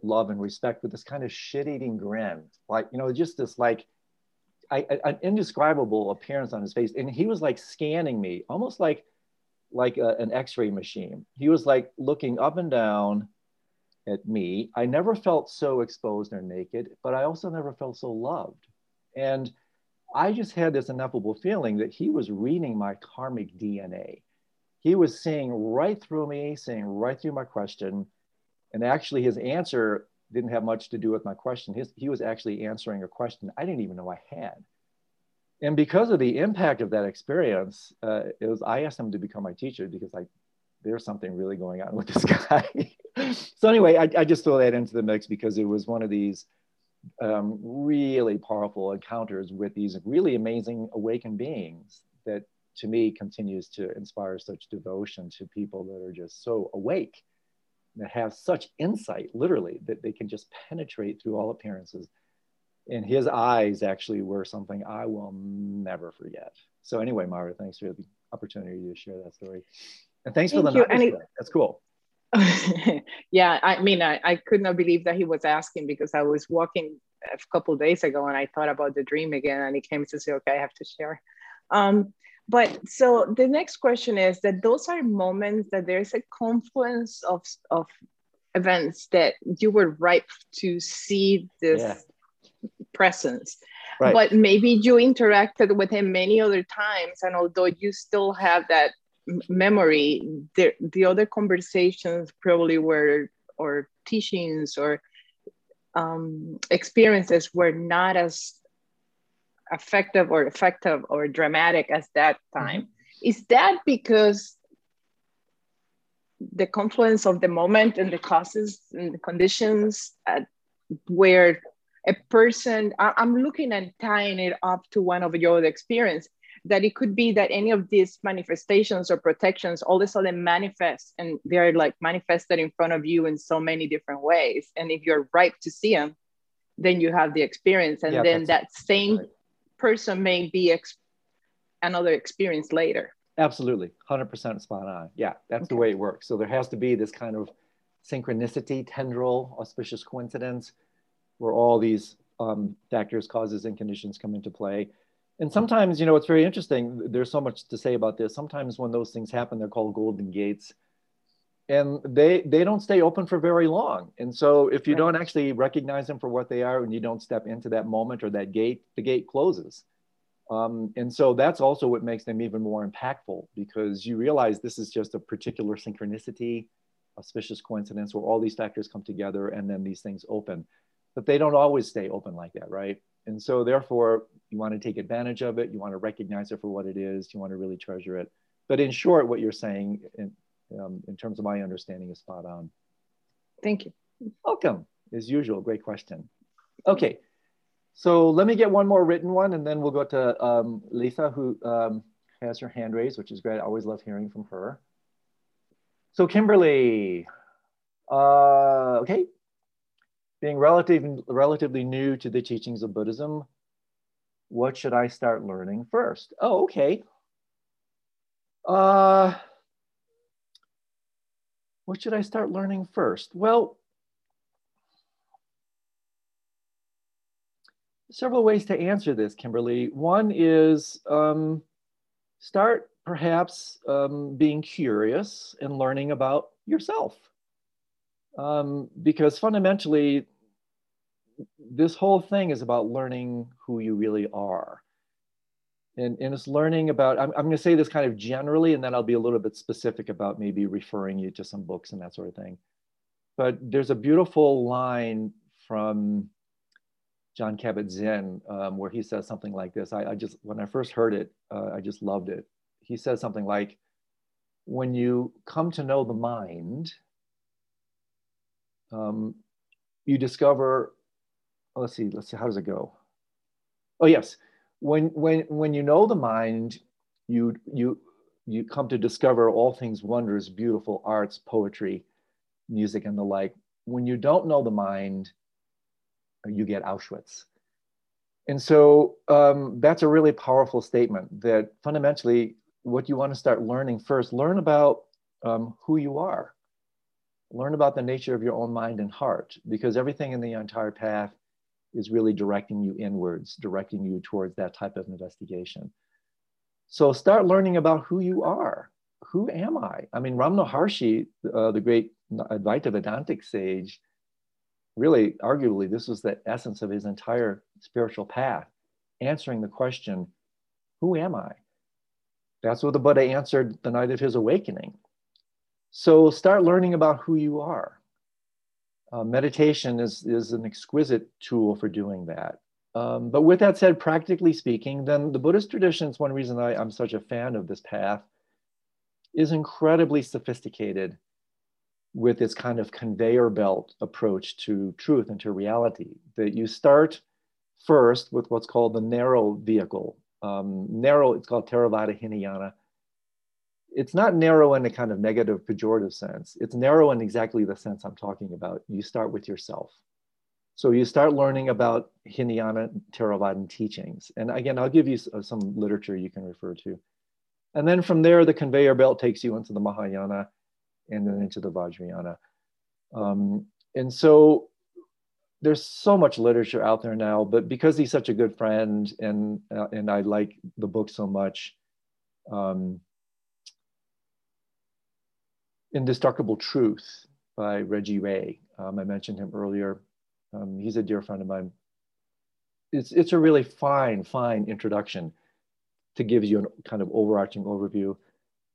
love and respect with this kind of shit-eating grin, like, you know, just this like I, an indescribable appearance on his face. And he was like scanning me, almost like, like a, an x-ray machine. He was like looking up and down at me. I never felt so exposed or naked, but I also never felt so loved. And I just had this ineffable feeling that he was reading my karmic DNA. He was seeing right through me, seeing right through my question. And actually, his answer didn't have much to do with my question. His, he was actually answering a question I didn't even know I had. and because of the impact of that experience, uh, it was I asked him to become my teacher because like there's something really going on with this [laughs] guy. so anyway, I, I, just throw that into the mix because it was one of these um, really powerful encounters with these really amazing awakened beings that to me continues to inspire such devotion to people that are just so awake that have such insight literally that they can just penetrate through all appearances and his eyes actually were something I will never forget. So anyway, Mara, thanks for the opportunity to share that story. And thanks Thank for the you. That's cool. [laughs] yeah, I mean, I, I could not believe that he was asking because I was walking a couple days ago and I thought about the dream again and he came to say, okay, I have to share. Um, but so the next question is that those are moments that there's a confluence of, of events that you were ripe to see this yeah presence. Right. But maybe you interacted with him many other times, and although you still have that memory, the, the other conversations probably were, or teachings or um, experiences were not as effective or effective or dramatic as that mm-hmm. time. Mm-hmm. Is that because the confluence of the moment and the causes and the conditions at where a person, I'm looking and tying it up to one of your experience, that it could be that any of these manifestations or protections all of a sudden manifest and they're like manifested in front of you in so many different ways. And if you're ripe to see them, then you have the experience. And yeah, then that same right. person may be ex- another experience later. Absolutely. 100% spot on. Yeah, that's okay. the way it works. So there has to be this kind of synchronicity, tendril, auspicious coincidence where all these um, factors, causes, and conditions come into play. And sometimes, you know, it's very interesting. There's so much to say about this. Sometimes when those things happen, they're called golden gates. And they they don't stay open for very long. And so if you right. don't actually recognize them for what they are and you don't step into that moment or that gate, the gate closes. Um, and so that's also what makes them even more impactful because you realize this is just a particular synchronicity, auspicious coincidence where all these factors come together and then these things open but they don't always stay open like that, right? And so therefore, you want to take advantage of it. You want to recognize it for what it is. You want to really treasure it. But in short, what you're saying, in, um, in terms of my understanding, is spot on. Thank you. Welcome, as usual. Great question. Okay, so let me get one more written one, and then we'll go to um, Lisa, who um, has her hand raised, which is great. I always love hearing from her. So Kimberly, uh, okay, being relative, relatively new to the teachings of Buddhism, what should I start learning first? Oh, okay. Uh, what should I start learning first? Well, several ways to answer this, Kimberly. One is um, start perhaps um, being curious and learning about yourself. Um, because fundamentally, this whole thing is about learning who you really are. And, and it's learning about, I'm, I'm going to say this kind of generally, and then I'll be a little bit specific about maybe referring you to some books and that sort of thing. But there's a beautiful line from John Kabat-Zinn um, where he says something like this. I, I just, when I first heard it, uh, I just loved it. He says something like, when you come to know the mind, um, you discover let's see, let's see, how does it go? Oh yes, when when when you know the mind, you you you come to discover all things wonders, beautiful arts, poetry, music, and the like. When you don't know the mind, you get Auschwitz. And so um, that's a really powerful statement that fundamentally, what you want to start learning first, learn about um, who you are. Learn about the nature of your own mind and heart, because everything in the entire path is really directing you inwards, directing you towards that type of investigation. So start learning about who you are. Who am I? I mean, Ramana Maharshi, uh, the great Advaita Vedantic sage, really, arguably, this was the essence of his entire spiritual path, answering the question, who am I? That's what the Buddha answered the night of his awakening. So start learning about who you are uh, meditation is, is an exquisite tool for doing that. Um, but with that said, practically speaking, then the Buddhist traditions, one reason I, I'm such a fan of this path is incredibly sophisticated with its kind of conveyor belt approach to truth and to reality. That you start first with what's called the narrow vehicle. Um, narrow, it's called Theravada Hinayana. It's not narrow in a kind of negative, pejorative sense. It's narrow in exactly the sense I'm talking about. You start with yourself. So you start learning about Hinayana Theravadan teachings. And again, I'll give you some literature you can refer to. And then from there, the conveyor belt takes you into the Mahayana and then into the Vajrayana. Um, and so there's so much literature out there now, but because he's such a good friend and, uh, and I like the book so much, um, Indestructible Truth by Reggie Ray. Um, I mentioned him earlier. Um, he's a dear friend of mine. It's, it's a really fine, fine introduction to give you a kind of overarching overview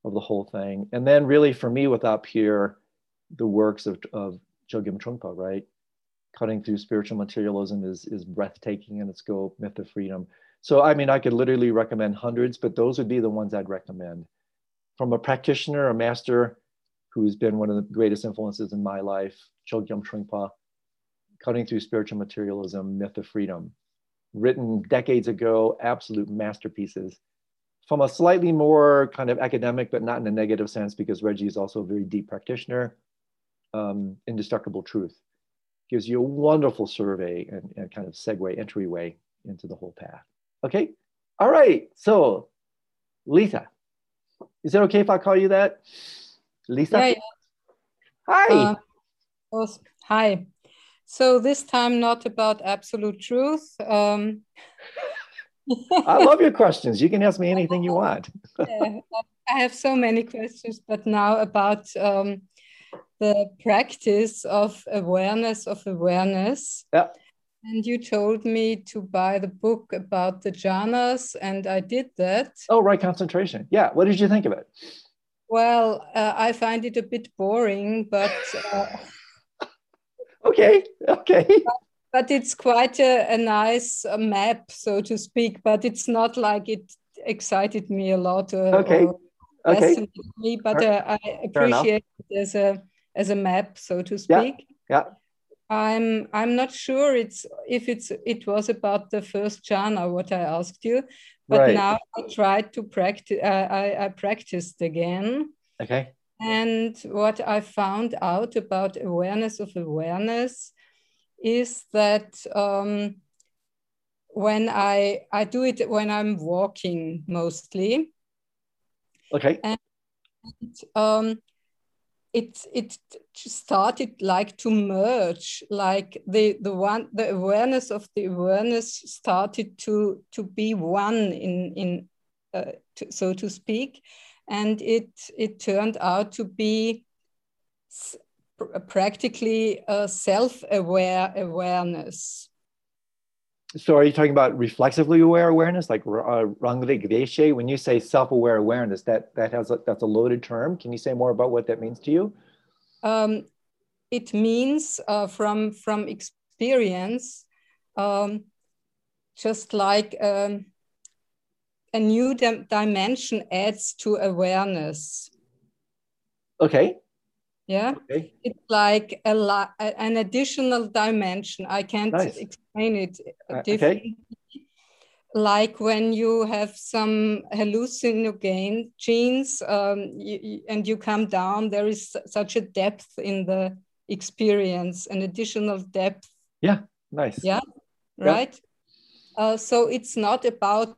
of the whole thing. And then really for me with up here, the works of, of Chogyam Trungpa, right? Cutting through spiritual materialism is, is breathtaking in its scope, myth of freedom. So, I mean, I could literally recommend hundreds, but those would be the ones I'd recommend. From a practitioner, a master who's been one of the greatest influences in my life, Chogyam Trungpa, Cutting Through Spiritual Materialism, Myth of Freedom, written decades ago, absolute masterpieces. From a slightly more kind of academic, but not in a negative sense, because Reggie is also a very deep practitioner, um, Indestructible Truth gives you a wonderful survey and, and kind of segue, entryway into the whole path. Okay, all right, so Lisa, is it okay if I call you that? Lisa? Yeah. Hi. Uh, hi. So this time, not about absolute truth. Um, I [laughs] love your questions. You can ask me anything you want. [laughs] yeah, I have so many questions, but now about um, the practice of awareness of awareness. Yeah. And you told me to buy the book about the jhanas, and I did that. Oh, right, concentration. Yeah. What did you think of it? Well, uh, I find it a bit boring, but. Uh, [laughs] okay okay but, [laughs] but it's quite a, a nice uh, map so to speak but it's not like it excited me a lot uh, okay okay me but uh, i appreciate it as a as a map so to speak yeah, yeah. I'm i'm not sure it's if it's it was about the first jhana what i asked you but right. now i tried to practice uh, I, I practiced again okay and what I found out about awareness of awareness is that um, when I I do it when I'm walking mostly. Okay. And um, it it started like to merge, like the the one the awareness of the awareness started to to be one in in uh, to, so to speak and it it turned out to be practically a self-aware awareness. So are you talking about reflexively aware awareness, like uh, When you say self-aware awareness, that that has a, that's a loaded term. Can you say more about what that means to you? Um, it means uh, from from experience, um, just like um, a new dim dimension adds to awareness. Okay. Yeah. Okay. It's like a lot, an additional dimension. I can't nice. explain it uh, differently. Okay. Like when you have some hallucinogen genes um, you, and you come down, there is such a depth in the experience, an additional depth. Yeah, nice. Yeah, right. Uh, so it's not about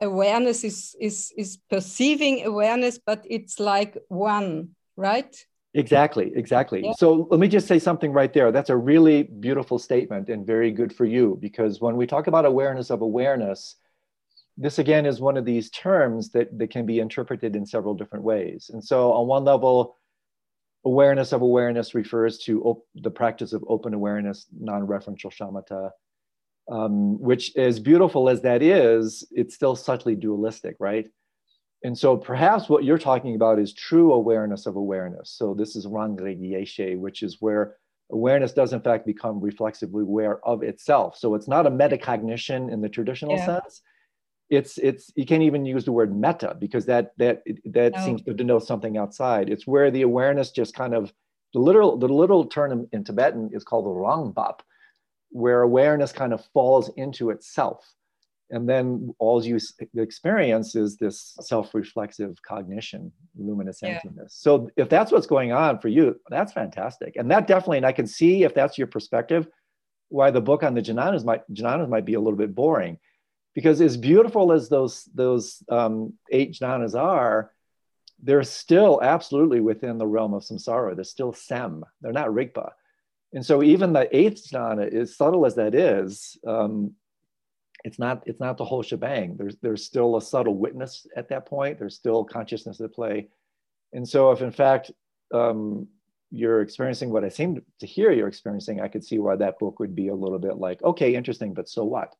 awareness is is is perceiving awareness but it's like one right exactly exactly yeah. so let me just say something right there that's a really beautiful statement and very good for you because when we talk about awareness of awareness this again is one of these terms that, that can be interpreted in several different ways and so on one level awareness of awareness refers to op- the practice of open awareness non-referential shamatha um, which as beautiful as that is, it's still subtly dualistic, right? And so perhaps what you're talking about is true awareness of awareness. So this is Rangrig Yeshe, which is where awareness does in fact become reflexively aware of itself. So it's not a metacognition in the traditional yeah. sense. It's it's you can't even use the word meta because that that that no. seems to denote something outside. It's where the awareness just kind of the literal the literal term in, in Tibetan is called the rangbap, where awareness kind of falls into itself and then all you experience is this self-reflexive cognition luminous yeah. emptiness. So if that's what's going on for you that's fantastic. And that definitely and i can see if that's your perspective why the book on the jhanas might jhanas might be a little bit boring. Because as beautiful as those those um, eight jhanas are they're still absolutely within the realm of samsara. They're still sem. They're not rigpa. And so even the eighth jhana as subtle as that is um, it's not it's not the whole shebang. There's there's still a subtle witness at that point. There's still consciousness at play, and so if in fact um, you're experiencing what I seem to hear you're experiencing, I could see why that book would be a little bit like okay, interesting, but so what?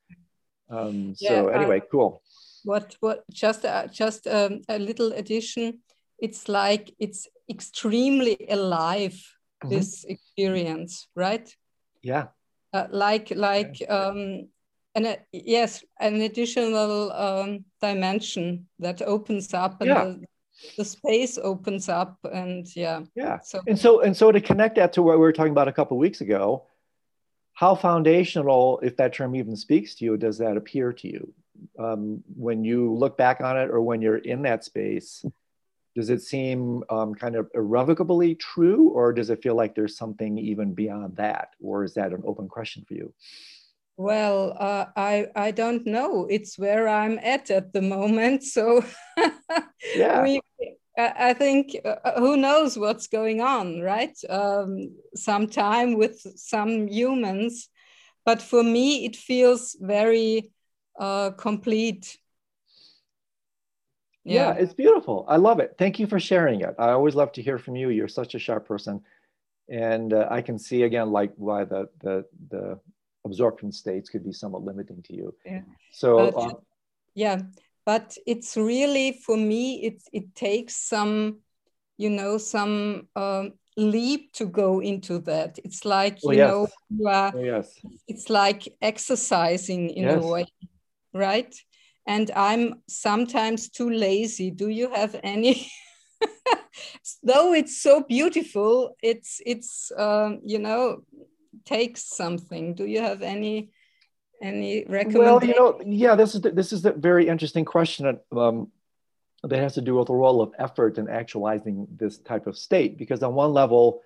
Um, yeah, so anyway, uh, cool. What what just uh, just um, a little addition. It's like it's extremely alive. Mm -hmm. This experience, right? Yeah. Uh, like like um, and uh, yes, an additional um, dimension that opens up and yeah. the, the, space opens up and yeah. Yeah. So and so and so to connect that to what we were talking about a couple weeks ago, how foundational, if that term even speaks to you, does that appear to you um, when you look back on it or when you're in that space? Does it seem um, kind of irrevocably true, or does it feel like there's something even beyond that, or is that an open question for you? Well, uh, I I don't know. It's where I'm at at the moment. [laughs] So yeah. we, I think uh, uh, who knows what's going on, right? Um, sometime with some humans, but for me it feels very uh, complete. Yeah. yeah. it's beautiful. I love it. Thank you for sharing it. I always love to hear from you. You're such a sharp person, and uh, I can see again like why the the the absorption states could be somewhat limiting to you. Yeah. So, but, um, yeah, but it's really for me, it it takes some, you know, some um, leap to go into that. It's like oh, you yes. know, you are, oh, yes. it's like exercising in yes. a way, right? And I'm sometimes too lazy. Do you have any? [laughs] Though it's so beautiful, it's it's um, you know takes something. Do you have any any recommendation? Well, you know, yeah, this is the, this is a very interesting question um, that has to do with the role of effort in actualizing this type of state. Because on one level,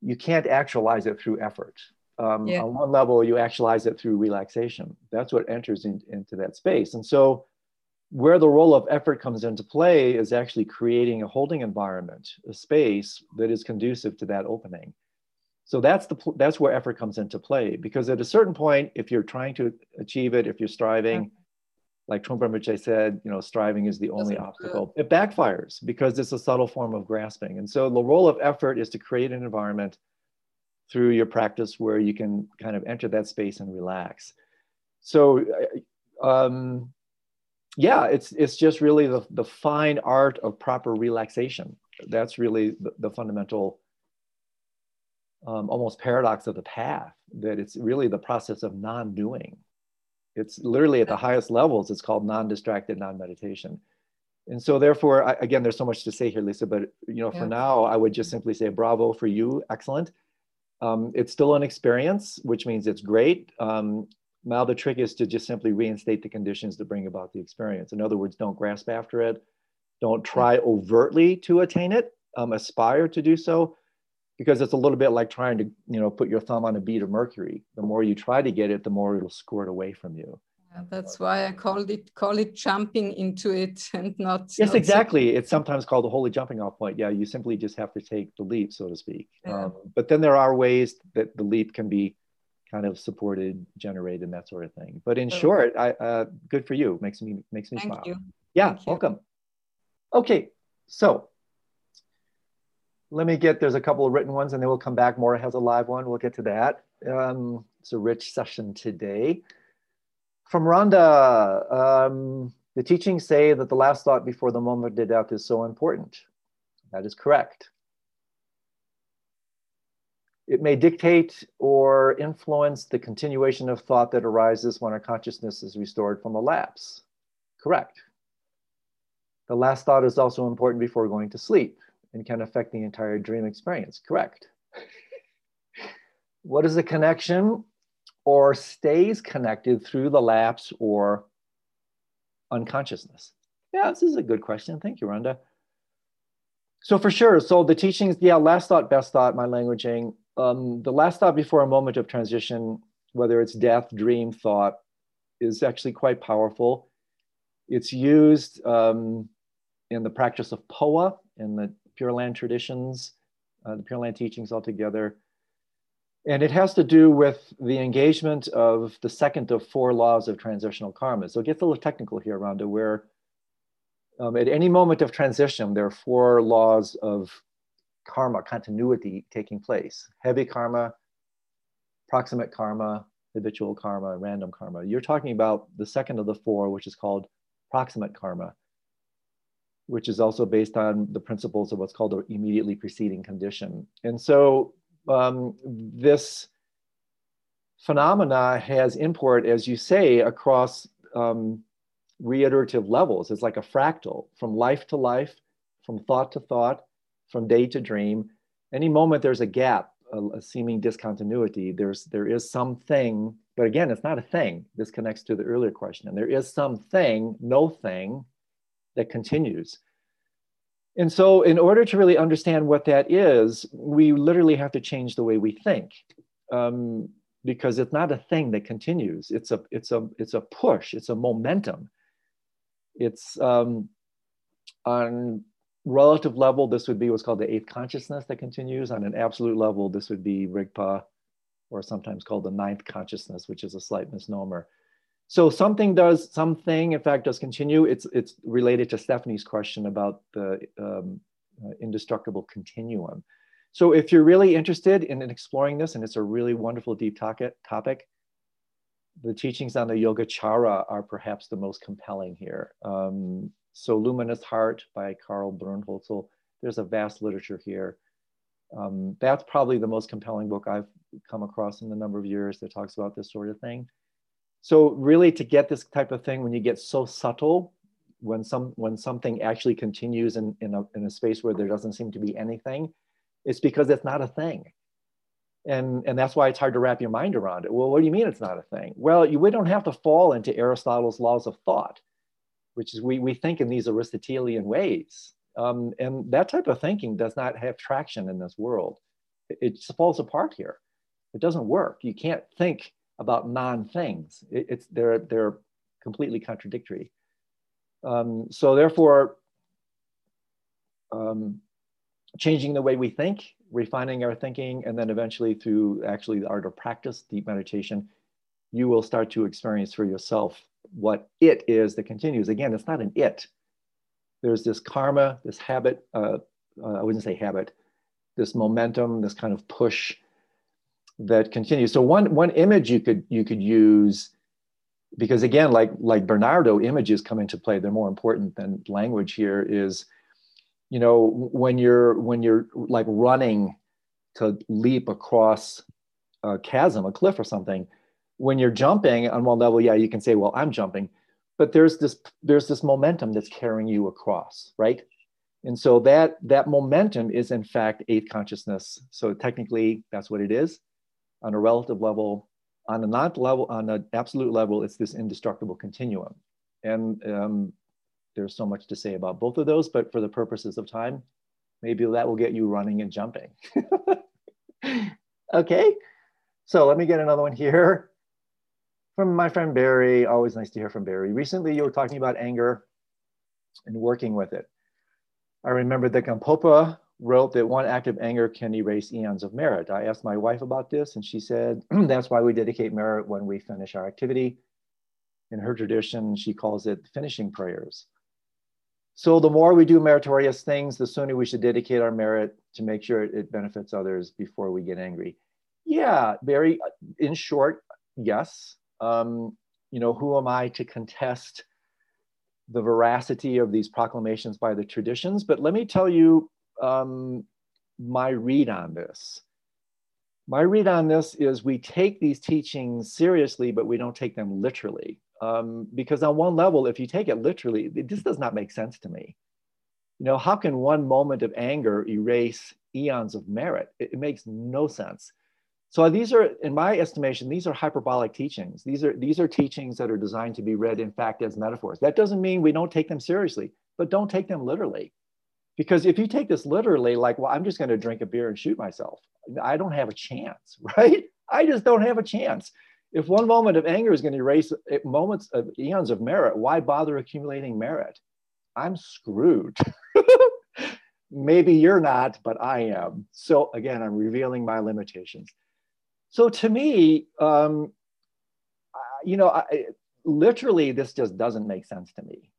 you can't actualize it through effort. Um, yeah. On one level, you actualize it through relaxation. That's what enters in, into that space. And so, where the role of effort comes into play is actually creating a holding environment, a space that is conducive to that opening. So that's the that's where effort comes into play because at a certain point, if you're trying to achieve it, if you're striving, like Trungpa Rinpoche said, you know, striving is the only obstacle. It backfires because it's a subtle form of grasping. And so the role of effort is to create an environment through your practice where you can kind of enter that space and relax. So, um, yeah, it's it's just really the the fine art of proper relaxation. That's really the, the fundamental um, almost paradox of the path that it's really the process of non-doing. It's literally at the highest levels it's called non-distracted non-meditation. And so therefore I, again there's so much to say here lisa but you know yeah. for now i would just simply say bravo for you excellent. Um, it's still an experience which means it's great. Um, now the trick is to just simply reinstate the conditions to bring about the experience. In other words don't grasp after it. Don't try overtly to attain it. Um, aspire to do so because it's a little bit like trying to you know put your thumb on a bead of mercury. The more you try to get it the more it'll squirt away from you. Yeah, that's why i called it call it jumping into it [laughs] and not yes not exactly. So- it's sometimes called the holy jumping off point. Yeah you simply just have to take the leap so to speak. Yeah. um, but then there are ways that the leap can be kind of supported generated and that sort of thing. But in so, short i uh, good for you. Makes me makes me thank smile. you. yeah thank welcome. You. okay so let me get, there's a couple of written ones and then we'll come back. Maura has a live one. We'll get to that. Um, it's a rich session today. From Rhonda, um, the teachings say that the last thought before the moment of death is so important. That is correct. It may dictate or influence the continuation of thought that arises when our consciousness is restored from a lapse. Correct. The last thought is also important before going to sleep and can affect the entire dream experience. Correct. what is the connection or stays connected through the lapse or unconsciousness? Yeah, this is a good question. Thank you, Rhonda. So for sure, so the teachings, yeah, last thought, best thought, my languaging. Um, the last thought before a moment of transition, whether it's death, dream, thought, is actually quite powerful. It's used um, in the practice of phowa in the Pure Land traditions, uh, the Pure Land teachings altogether. And it has to do with the engagement of the second of four laws of transitional karma. So it gets a little technical here, Rhonda, where um, at any moment of transition, there are four laws of karma continuity taking place heavy karma, proximate karma, habitual karma, random karma. You're talking about the second of the four, which is called proximate karma, which is also based on the principles of what's called the immediately preceding condition. And so um, this phenomena has import, as you say, across um, reiterative levels. It's like a fractal from life to life, from thought to thought, from day to dream. Any moment there's a gap, a, a seeming discontinuity, there's there is something, but again, it's not a thing. This connects to the earlier question. There is something, no thing, that continues. And so, in order to really understand what that is, we literally have to change the way we think, um, because it's not a thing that continues. It's a it's a it's a push. It's a momentum. It's um, on relative level. This would be what's called the eighth consciousness that continues. On an absolute level, this would be Rigpa, or sometimes called the ninth consciousness, which is a slight misnomer. So something does something, in fact, does continue. It's it's related to Stephanie's question about the um, uh, indestructible continuum. So if you're really interested in, in, exploring this, and it's a really wonderful deep topic, the teachings on the Yogacara are perhaps the most compelling here. Um, so Luminous Heart by Karl Brunnhölzl, there's a vast literature here. Um, that's probably the most compelling book I've come across in the number of years that talks about this sort of thing. So really to get this type of thing, when you get so subtle, when some when something actually continues in, in, a, in a space where there doesn't seem to be anything, it's because it's not a thing. And, and that's why it's hard to wrap your mind around it. Well, what do you mean it's not a thing? Well, you, we don't have to fall into Aristotle's laws of thought, which is we, we think in these Aristotelian ways. Um, and that type of thinking does not have traction in this world. It, it falls apart here. It doesn't work. You can't think about non-things. It, it's they're they're completely contradictory. Um, so therefore, um, changing the way we think, refining our thinking, and then eventually through actually the art of practice, deep meditation, you will start to experience for yourself what it is that continues. Again, it's not an it. There's this karma, this habit. Uh, uh, I wouldn't say habit. This momentum, this kind of push that continues. So one one image you could you could use because again, like like Bernardo, images come into play. They're more important than language here. Is you know when you're when you're like running to leap across a chasm, a cliff, or something. When you're jumping on one level, yeah, you can say, "Well, I'm jumping," but there's this there's this momentum that's carrying you across, right? And so that that momentum is in fact eighth consciousness. So technically, that's what it is on a relative level, on a not level, on an absolute level, it's this indestructible continuum. And um, there's so much to say about both of those, but for the purposes of time, maybe that will get you running and jumping. [laughs] okay, so let me get another one here from my friend Barry. Always nice to hear from Barry. Recently, you were talking about anger and working with it. I remember the Gampopa wrote that one act of anger can erase eons of merit. I asked my wife about this, and she said [clears throat] that's why we dedicate merit when we finish our activity. In her tradition, she calls it finishing prayers. So the more we do meritorious things, the sooner we should dedicate our merit to make sure it benefits others before we get angry. Yeah, very, in short, yes. Um, you know, who am I to contest the veracity of these proclamations by the traditions? But let me tell you um, my read on this. My read on this is we take these teachings seriously, but we don't take them literally. Um, because on one level, if you take it literally, this does not make sense to me. You know, how can one moment of anger erase eons of merit? It, it makes no sense. So these are, in my estimation, these are hyperbolic teachings. These are these are teachings that are designed to be read, in fact, as metaphors. That doesn't mean we don't take them seriously, but don't take them literally. Because if you take this literally, like, well, I'm just going to drink a beer and shoot myself, I don't have a chance, [laughs] right? I just don't have a chance. If one moment of anger is going to erase moments of eons of merit, why bother accumulating merit? I'm screwed. [laughs] Maybe you're not, but I am. So again, I'm revealing my limitations. So to me, um, you know, I, literally, this just doesn't make sense to me.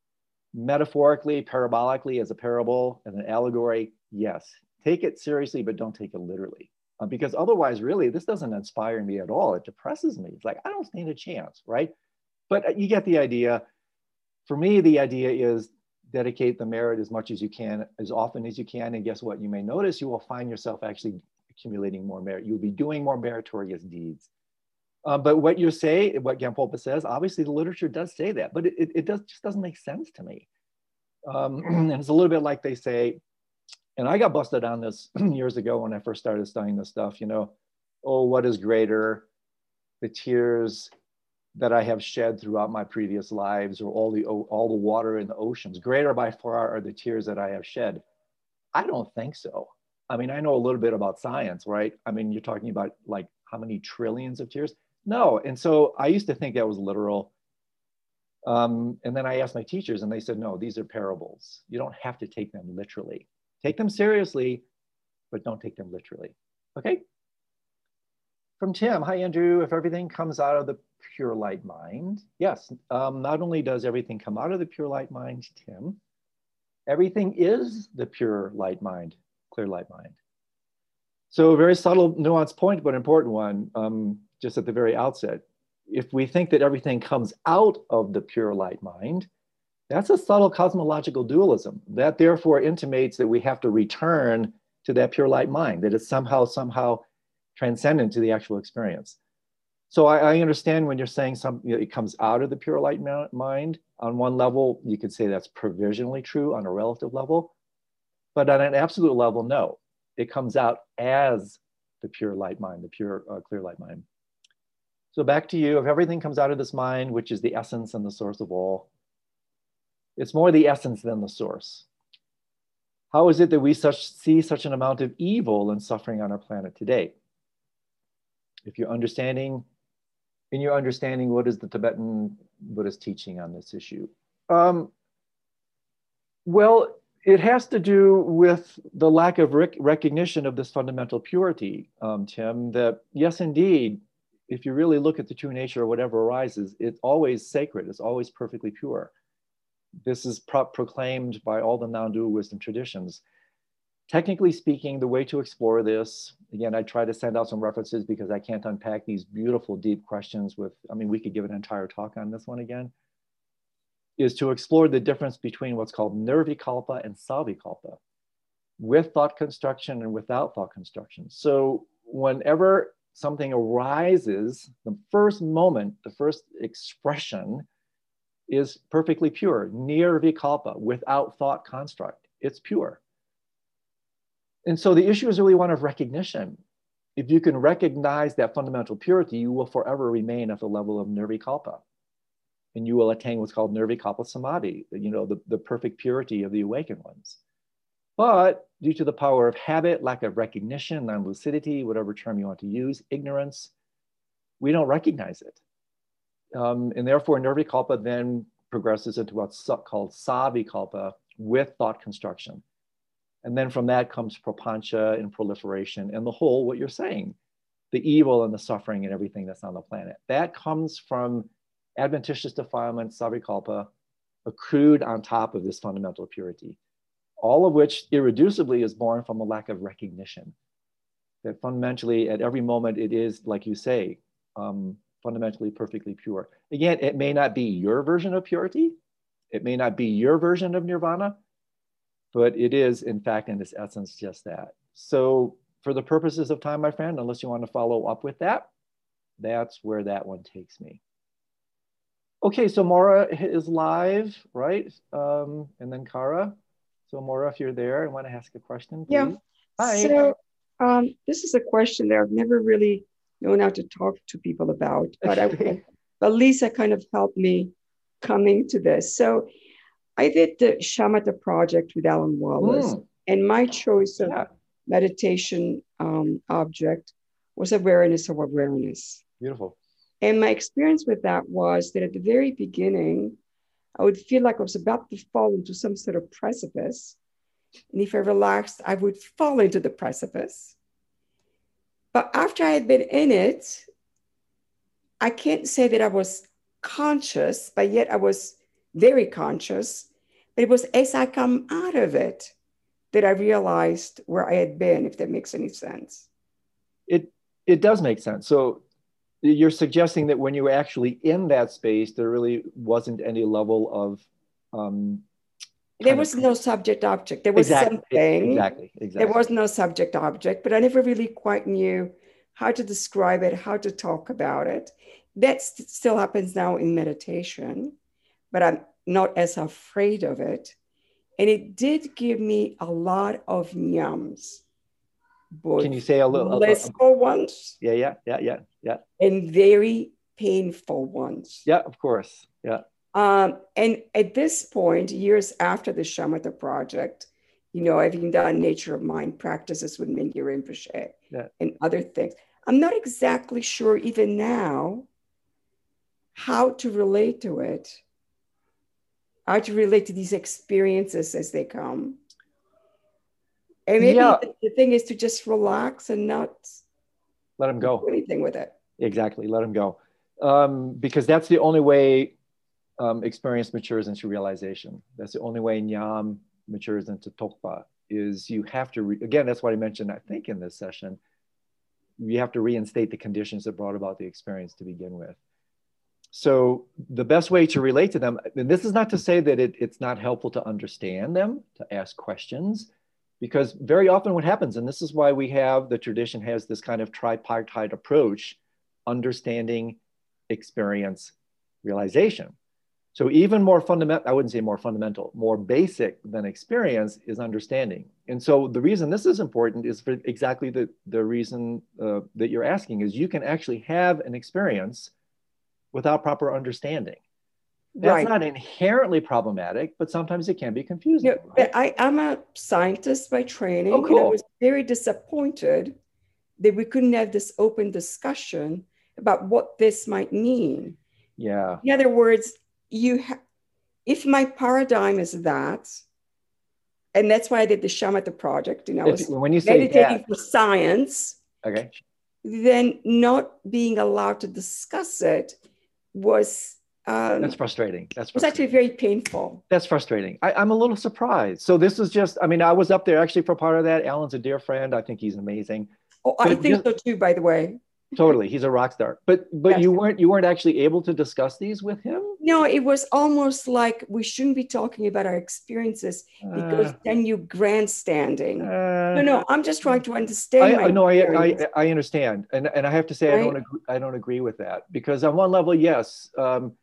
Metaphorically, parabolically, as a parable, as an allegory, yes. Take it seriously, but don't take it literally. Uh, because otherwise, really, this doesn't inspire me at all. It depresses me. It's like, I don't stand a chance, right? But uh, you get the idea. For me, the idea is dedicate the merit as much as you can, as often as you can. And guess what? You may notice you will find yourself actually accumulating more merit. You'll be doing more meritorious deeds. Uh, but what you say, what Gampopa says, obviously the literature does say that, but it, it does, just doesn't make sense to me. Um, [clears throat] and it's a little bit like they say, and I got busted on this [clears throat] years ago when I first started studying this stuff, you know, oh, what is greater, the tears that I have shed throughout my previous lives or all the, all the water in the oceans, greater by far are the tears that I have shed. I don't think so. I mean, I know a little bit about science, right? I mean, you're talking about like how many trillions of tears? No. And so I used to think that was literal. Um, and then I asked my teachers, and they said, no, these are parables. You don't have to take them literally. Take them seriously, but don't take them literally. Okay? From Tim, hi Andrew, if everything comes out of the pure light mind, yes, um, not only does everything come out of the pure light mind, Tim, everything is the pure light mind clear light mind. So a very subtle, nuanced point, but important one, um, just at the very outset. If we think that everything comes out of the pure light mind, that's a subtle cosmological dualism. That therefore intimates that we have to return to that pure light mind, that it's somehow, somehow transcendent to the actual experience. So I, I understand when you're saying something, you know, it comes out of the pure light mind. On one level, you could say that's provisionally true on a relative level. But on an absolute level, no. It comes out as the pure light mind, the pure uh, clear light mind. So back to you, if everything comes out of this mind, which is the essence and the source of all, it's more the essence than the source. How is it that we such, see such an amount of evil and suffering on our planet today? If you're understanding, in your understanding, what is the Tibetan Buddhist teaching on this issue? Um, well, it has to do with the lack of rec- recognition of this fundamental purity, um, Tim. That yes, indeed, if you really look at the true nature of whatever arises, it's always sacred. It's always perfectly pure. This is pro- proclaimed by all the non-dual wisdom traditions. Technically speaking, the way to explore this, again, I try to send out some references because I can't unpack these beautiful, deep questions with. I mean, we could give an entire talk on this one again is to explore the difference between what's called nirvikalpa and savikalpa, with thought construction and without thought construction. So whenever something arises, the first moment, the first expression is perfectly pure, nirvikalpa, without thought construct. It's pure. And so the issue is really one of recognition. If you can recognize that fundamental purity, you will forever remain at the level of nirvikalpa and you will attain what's called nirvikalpa samadhi, you know, the, the perfect purity of the awakened ones. But due to the power of habit, lack of recognition, non lucidity, whatever term you want to use, ignorance, we don't recognize it. Um, and therefore, nirvikalpa then progresses into what's called savikalpa with thought construction. And then from that comes prapancha and proliferation and the whole, what you're saying, the evil and the suffering and everything that's on the planet. That comes from adventitious defilement, savikalpa, accrued on top of this fundamental purity, all of which irreducibly is born from a lack of recognition. That fundamentally, at every moment, it is, like you say, um, fundamentally perfectly pure. Again, it may not be your version of purity, it may not be your version of nirvana, but it is, in fact, in its essence, just that. So for the purposes of time, my friend, unless you want to follow up with that, that's where that one takes me. Okay, so Maura is live, right? Um, and then Kara. So Maura, if you're there and want to ask a question, please. Yeah. Hi. So um, this is a question that I've never really known how to talk to people about, [laughs] but I, but Lisa kind of helped me coming to this. So I did the Shamatha project with Alan Wallace, mm. and my choice of yeah. meditation um, object was awareness of awareness. Beautiful. And my experience with that was that at the very beginning, I would feel like I was about to fall into some sort of precipice. And if I relaxed, I would fall into the precipice. But after I had been in it, I can't say that I was conscious, but yet I was very conscious. But it was as I come out of it that I realized where I had been, if that makes any sense. It it does make sense. So you're suggesting that when you were actually in that space, there really wasn't any level of um, there was no subject object. There was exactly, something. Exactly, exactly. There was no subject object, but I never really quite knew how to describe it, how to talk about it. That st- still happens now in meditation, but I'm not as afraid of it. And it did give me a lot of yums. Can you say a little blissful ones? Yeah, yeah, yeah, yeah, yeah. And very painful ones. Yeah, of course. Yeah. Um, and at this point, years after the Shamatha project, you know, having done nature of mind practices with Mingyur Rinpoche yeah. and other things, I'm not exactly sure even now how to relate to it, how to relate to these experiences as they come. And maybe yeah. the, the, thing is to just relax and not let them go. Do anything with it. Exactly, let them go. Um, because that's the only way um, experience matures into realization. That's the only way Nyam matures into Tokpa is you have to, re- again, that's what I mentioned, I think, in this session. You have to reinstate the conditions that brought about the experience to begin with. So the best way to relate to them, and this is not to say that it, it's not helpful to understand them, to ask questions, because very often what happens, and this is why we have the tradition has this kind of tripartite approach, understanding, experience, realization. So even more fundamental, I wouldn't say more fundamental, more basic than experience is understanding. And so the reason this is important is for exactly the, the reason uh, that you're asking is you can actually have an experience without proper understanding. That's right. not inherently problematic, but sometimes it can be confusing. Yeah, right? I, am a scientist by training. Oh, cool. I was very disappointed that we couldn't have this open discussion about what this might mean. Yeah. In other words, you ha- if my paradigm is that, and that's why I did the Shamatha project, you know, if, when you say meditating that, for science. Okay. Then not being allowed to discuss it was um, that's frustrating. That's frustrating. was actually very painful. That's frustrating. I, am a little surprised. So this is just, I mean, I was up there actually for part of that. Alan's a dear friend. I think he's amazing. Oh, but I think just, so too, by the way. Totally. He's a rock star. But but yes. you weren't you weren't actually able to discuss these with him? No, it was almost like we shouldn't be talking about our experiences because uh, then you grandstanding. Uh, no, no, I'm just trying to understand. I, no, I, I, I understand, and and I have to say right? I don't agree, I don't agree with that because on one level, yes, um,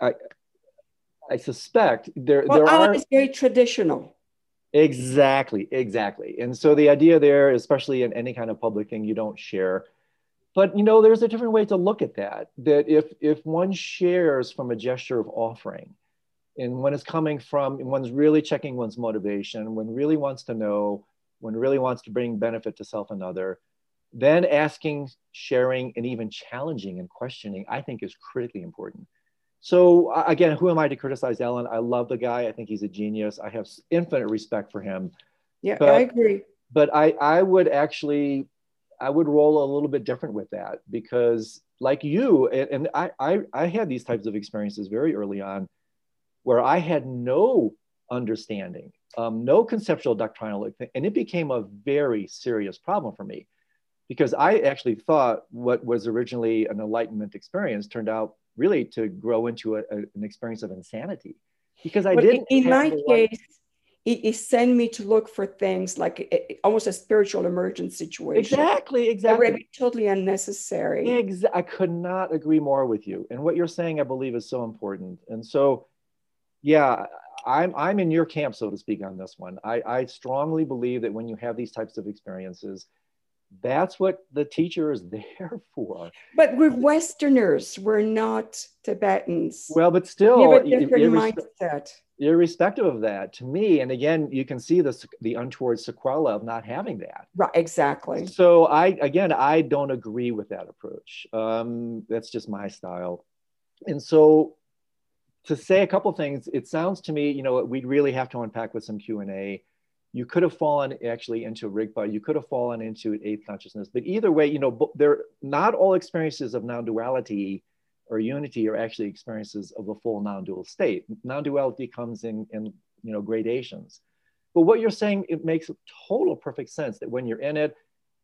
I, I suspect there, well, there are. is very traditional. Exactly, exactly. And so the idea there, especially in any kind of public thing, you don't share. But you know, there's a different way to look at that. That if if one shares from a gesture of offering, and when it's coming from, one's really checking one's motivation, one really wants to know, one really wants to bring benefit to self and other, then asking, sharing, and even challenging and questioning, I think is critically important. So again, who am I to criticize Alan? I love the guy. I think he's a genius. I have infinite respect for him. Yeah, but, I agree. But I, I would actually, I would roll a little bit different with that because, like you, and, and I, I, I had these types of experiences very early on, where I had no understanding, um, no conceptual doctrinal, and it became a very serious problem for me because I actually thought what was originally an enlightenment experience turned out really to grow into a, a, an experience of insanity because I didn't. In my case, it, it sent me to look for things like it, almost a spiritual emergent situation. Exactly, exactly. That totally unnecessary. Exa- I could not agree more with you. And what you're saying, I believe, is so important. And so, yeah, I'm I'm in your camp, so to speak, on this one. I, I strongly believe that when you have these types of experiences, that's what the teacher is [laughs] there for. But we're Westerners, we're not Tibetans. Well, but still, we have a different mindset. Irrespective of that, to me, and again, you can see the the untoward sequela of not having that. Right, exactly. So I again, I don't agree with that approach. Um, that's just my style, and so to say a couple things, it sounds to me, you know, we'd really have to unpack with some Q and A you could have fallen actually into Rigpa, you could have fallen into eighth consciousness. But either way, you know, they're not all experiences of non-duality or unity are actually experiences of a full non-dual state. Non-duality comes in, in you know gradations. But what you're saying, it makes total perfect sense that when you're in it,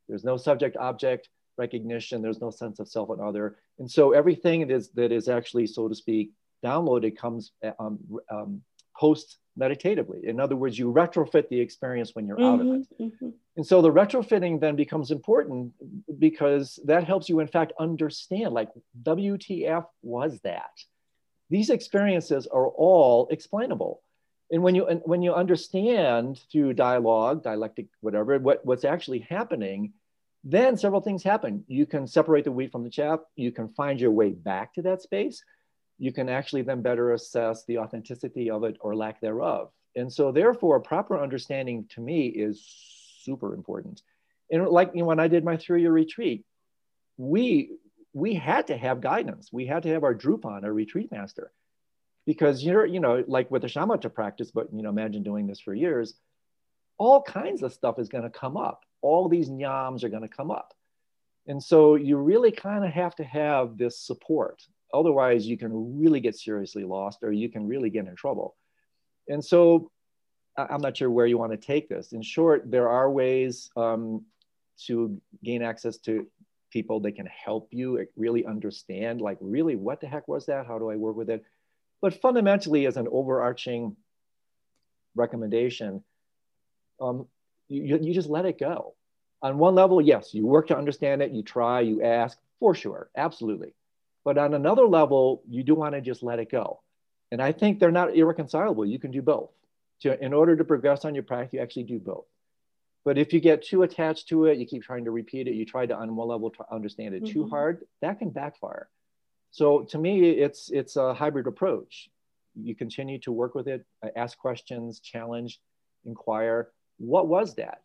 there's no subject object recognition, there's no sense of self and other. And so everything that is that is actually, so to speak, downloaded comes um, um, post meditatively. In other words, you retrofit the experience when you're mm-hmm, out of it. Mm-hmm, mm-hmm. And so the retrofitting then becomes important because that helps you, in fact, understand like WTF was that? These experiences are all explainable. And when you and when you understand through dialogue, dialectic, whatever, what, what's actually happening, then several things happen. You can separate the wheat from the chaff. You can find your way back to that space you can actually then better assess the authenticity of it or lack thereof. And so therefore, proper understanding to me is super important. And like you know, when I did my three-year retreat, we we had to have guidance. We had to have our Drupon, our retreat master, because you're, you know, like with the shamatha practice, but you know, imagine doing this for years, all kinds of stuff is going to come up. All these nyams are going to come up. And so you really kind of have to have this support. Otherwise, you can really get seriously lost or you can really get in trouble. And so I'm not sure where you want to take this. In short, there are ways um, to gain access to people that can help you really understand, like, really, what the heck was that? How do I work with it? But fundamentally, as an overarching recommendation, um, you, you just let it go. On one level, yes, you work to understand it, you try, you ask, for sure, absolutely. But on another level, you do want to just let it go. And I think they're not irreconcilable. You can do both. To, in order to progress on your practice, you actually do both. But if you get too attached to it, you keep trying to repeat it, you try to on one level to understand it mm-hmm. too hard, that can backfire. So to me, it's it's a hybrid approach. You continue to work with it, uh, ask questions, challenge, inquire. What was that?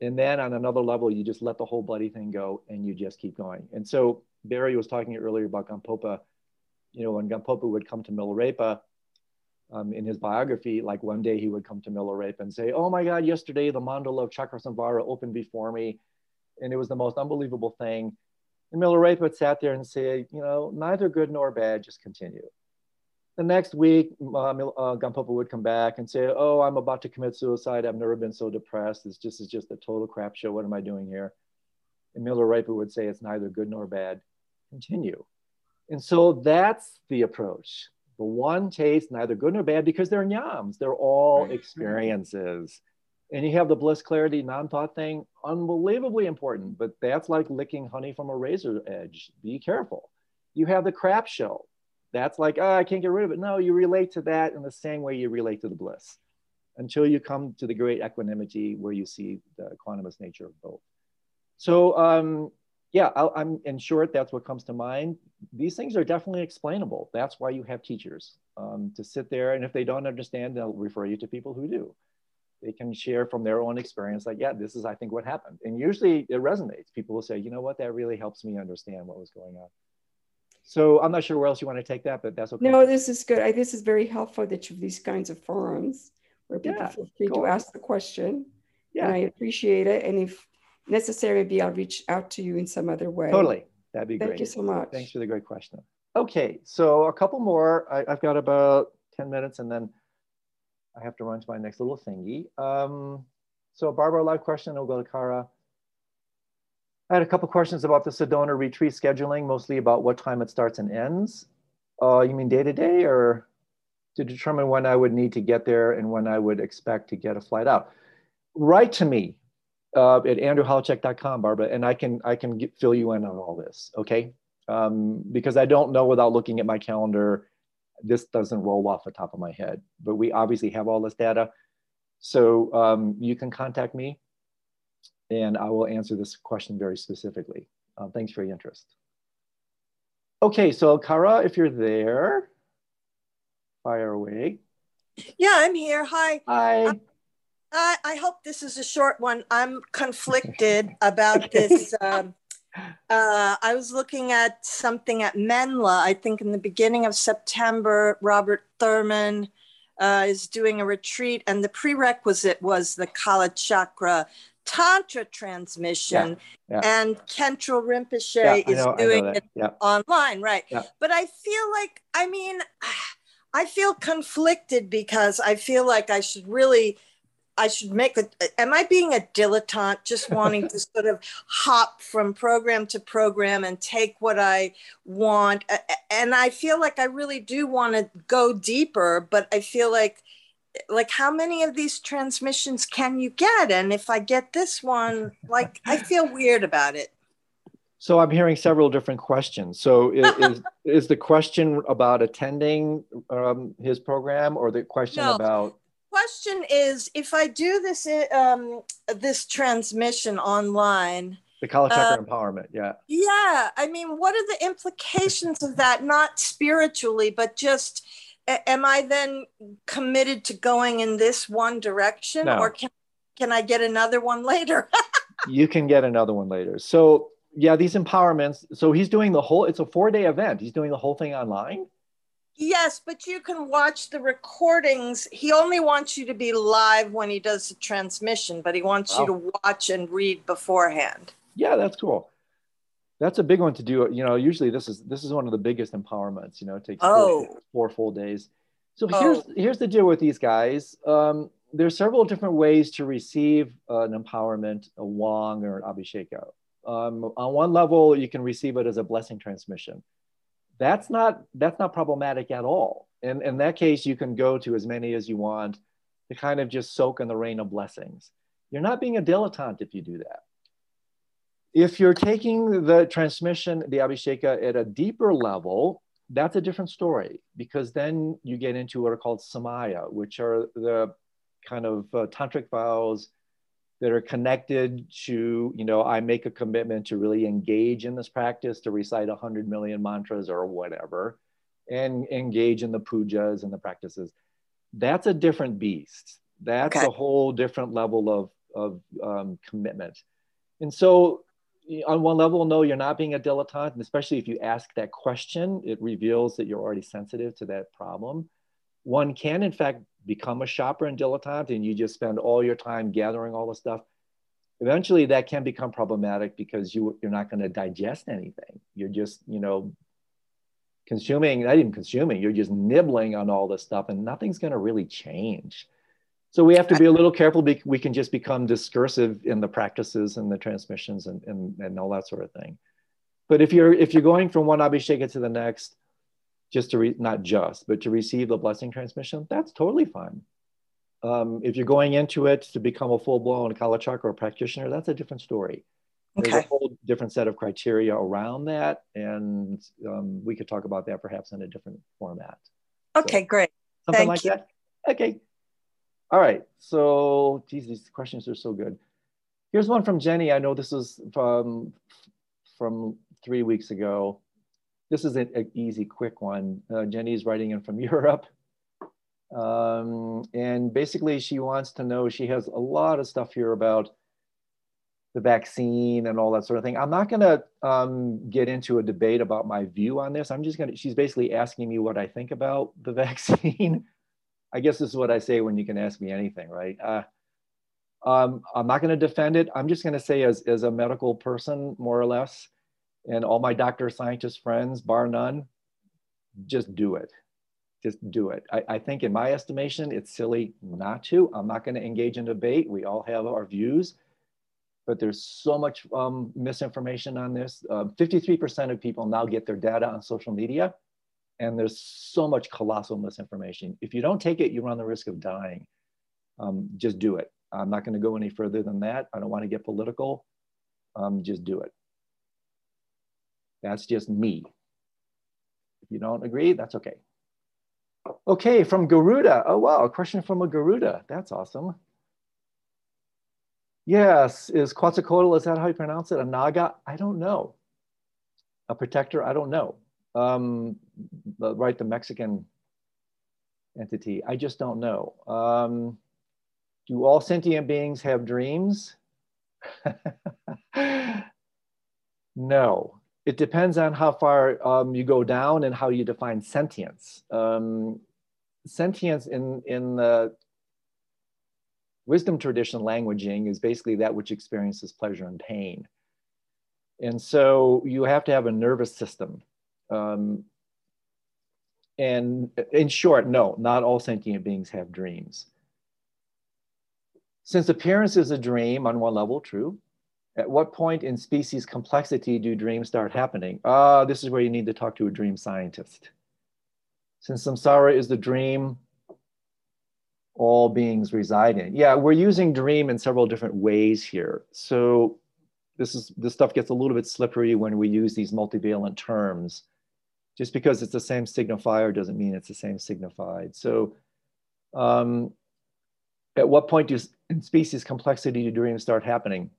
And then on another level, you just let the whole bloody thing go and you just keep going. And so Barry was talking earlier about Gampopa. You know, when Gampopa would come to Milarepa, um, in his biography, like one day he would come to Milarepa and say, "Oh my God, yesterday the mandala of Chakrasamvara opened before me, and it was the most unbelievable thing." And Milarepa would sat there and say, "You know, neither good nor bad, just continue." The next week, uh, uh, Gampopa would come back and say, "Oh, I'm about to commit suicide. I've never been so depressed. This just, it's just a total crap show. What am I doing here?" And Milarepa would say, "It's neither good nor bad continue. And so that's the approach. The one taste, neither good nor bad, because they're nyams, they're all experiences. And you have the bliss clarity non thought thing, unbelievably important, but that's like licking honey from a razor edge. Be careful. You have the crap show. That's like, oh, I can't get rid of it. No, you relate to that in the same way you relate to the bliss until you come to the great equanimity where you see the quantumous nature of both. So, um, yeah, i am in short, that's what comes to mind. These things are definitely explainable. That's why you have teachers um, to sit there. And if they don't understand, they'll refer you to people who do. They can share from their own experience, like, yeah, this is, I think, what happened. And usually it resonates. People will say, you know what, that really helps me understand what was going on. So I'm not sure where else you want to take that, but that's okay. No, this is good. I, this is very helpful that you have these kinds of forums where people yeah, feel free cool. to ask the question. Yeah. And I appreciate it. And if necessary, maybe I'll reach out to you in some other way. Totally. That'd be Thank great. Thank you so much. Thanks for the great question. Okay, so a couple more. I, have got about 10 minutes and then I have to run to my next little thingy. Um, so Barbara, live question, Ogalakara. I had a couple questions about the Sedona retreat scheduling, mostly about what time it starts and ends. Uh, you mean day to day or to determine when I would need to get there and when I would expect to get a flight out. Write to me uh, at andrewholecek.com, Barbara, and I can I can get, fill you in on all this, okay? Um, because I don't know without looking at my calendar. This doesn't roll off the top of my head, but we obviously have all this data. So um, you can contact me and I will answer this question very specifically. Uh, thanks for your interest. Okay, so Kara, if you're there, fire away. Yeah, I'm here. Hi. Hi. I, I hope this is a short one. I'm conflicted [laughs] about this. [laughs] Um, uh, I was looking at something at Menla, I think in the beginning of September, Robert Thurman uh, is doing a retreat, and the prerequisite was the Kala Chakra Tantra transmission, yeah, yeah. and Khentrul Rinpoche yeah, is know, doing it online, right? But I feel like, I mean, [sighs] I feel conflicted because I feel like I should really I should make a, am I being a dilettante just [laughs] wanting to sort of hop from program to program and take what I want? And I feel like I really do want to go deeper, but I feel like, like how many of these transmissions can you get? And if I get this one, like I feel weird about it. So I'm hearing several different questions. So is, [laughs] is, is, the question about attending um, his program or the question no. about question is if I do this um, this transmission online. The Kala Chakra uh, empowerment, yeah. Yeah, I mean, what are the implications of that? Not spiritually, but just am I then committed to going in this one direction, no. or can can I get another one later? [laughs] you can get another one later. So yeah, these empowerments. So he's doing the whole. It's a four day event. He's doing the whole thing online. Yes, but you can watch the recordings. He only wants you to be live when he does the transmission, but he wants wow. you to watch and read beforehand. Yeah, that's cool. That's a big one to do. You know, usually this is this is one of the biggest empowerments. You know, it takes oh. four, four full days. So oh. here's here's the deal with these guys. Um, there's several different ways to receive an empowerment, a wang or an abhisheka. Um, on one level, you can receive it as a blessing transmission that's not that's not problematic at all. And in that case, you can go to as many as you want to kind of just soak in the rain of blessings. You're not being a dilettante if you do that. If you're taking the transmission, the Abhisheka, at a deeper level, that's a different story because then you get into what are called samaya, which are the kind of uh, tantric vows that are connected to, you know, I make a commitment to really engage in this practice, to recite 100 million mantras or whatever, and engage in the pujas and the practices. That's a different beast. That's okay. a whole different level of, of um, commitment. And so, on one level, no, you're not being a dilettante, and especially if you ask that question, it reveals that you're already sensitive to that problem. One can, in fact, become a shopper and dilettante and you just spend all your time gathering all the stuff, eventually that can become problematic because you, you're not going to digest anything. You're just, you know, consuming, not even consuming, you're just nibbling on all this stuff and nothing's going to really change. So we have to be a little careful. We can just become discursive in the practices and the transmissions and, and, and all that sort of thing. But if you're if you're going from one abhisheka to the next, just to re- not just, but to receive the blessing transmission, that's totally fine. Um, if you're going into it to become a full blown Kala Chakra practitioner, that's a different story. Okay. There's a whole different set of criteria around that, and um, we could talk about that perhaps in a different format. Okay, so, great. Something Thank like you. that. Okay. All right. So, geez, these questions are so good. Here's one from Jenny. I know this is from from three weeks ago. This is an easy, quick one. Uh, Jenny's writing in from [laughs] Europe. Um, and basically she wants to know, she has a lot of stuff here about the vaccine and all that sort of thing. I'm not gonna um, get into a debate about my view on this. I'm just gonna, she's basically asking me what I think about the [laughs] vaccine. I guess this is what I say when you can ask me anything, right? Uh, um, I'm not gonna defend it. I'm just gonna say as, as a medical person, more or less, and all my doctor scientist friends, bar none, just do it. Just do it. I, I think, in my estimation, it's silly not to. I'm not going to engage in debate. We all have our views, but there's so much um, misinformation on this. 53% uh, of people now get their data on social media. And there's so much colossal misinformation. If you don't take it, you run the risk of dying. Um, just do it. I'm not going to go any further than that. I don't want to get political. Um, just do it. That's just me. If you don't agree, that's okay. Okay, from Garuda. Oh, wow, a question from a Garuda. That's awesome. Yes, is Quetzalcoatl, is that how you pronounce it? A Naga? I don't know. A protector? I don't know. Um, the, right, the Mexican entity. I just don't know. Um, do all sentient beings have dreams? [laughs] no. It depends on how far um, you go down and how you define sentience. Um, sentience in, in the wisdom tradition languaging is basically that which experiences pleasure and pain. And so you have to have a nervous system. Um, and in short, no, not all sentient beings have dreams. Since appearance is a dream on one level, true. At what point in species complexity do dreams start happening? Ah, this is where you need to talk to a dream scientist. Since samsara is the dream all beings reside in. Yeah, we're using dream in several different ways here. So this is this stuff gets a little bit slippery when we use these multivalent terms. Just because it's the same signifier doesn't mean it's the same signified. So um, at what point does in species complexity do dreams start happening?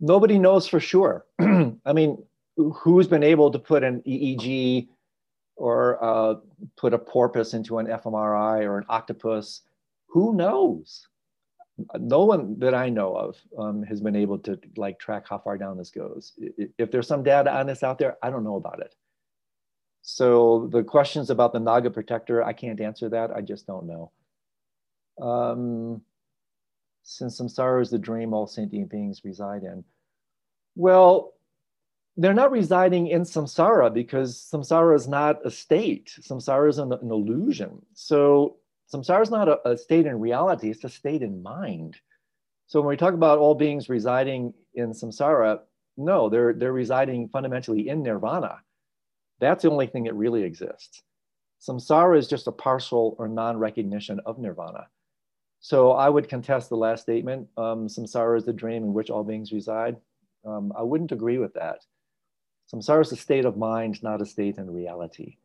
Nobody knows for sure. [clears throat] I mean, who's been able to put an EEG or uh, put a porpoise into an fMRI or an octopus. Who knows? No one that I know of um, has been able to like track how far down this goes. If there's some data on this out there, I don't know about it. So the questions about the Naga protector, I can't answer that. I just don't know. Um, since samsara is the dream all sentient beings reside in. Well, they're not residing in samsara because samsara is not a state. Samsara is an, an illusion. So samsara is not a, a, state in reality, it's a state in mind. So when we talk about all beings residing in samsara, no, they're, they're residing fundamentally in nirvana. That's the only thing that really exists. Samsara is just a partial or non-recognition of nirvana. So I would contest the last statement. Um, samsara is the dream in which all beings reside. Um, I wouldn't agree with that. Samsara is a state of mind, not a state in reality.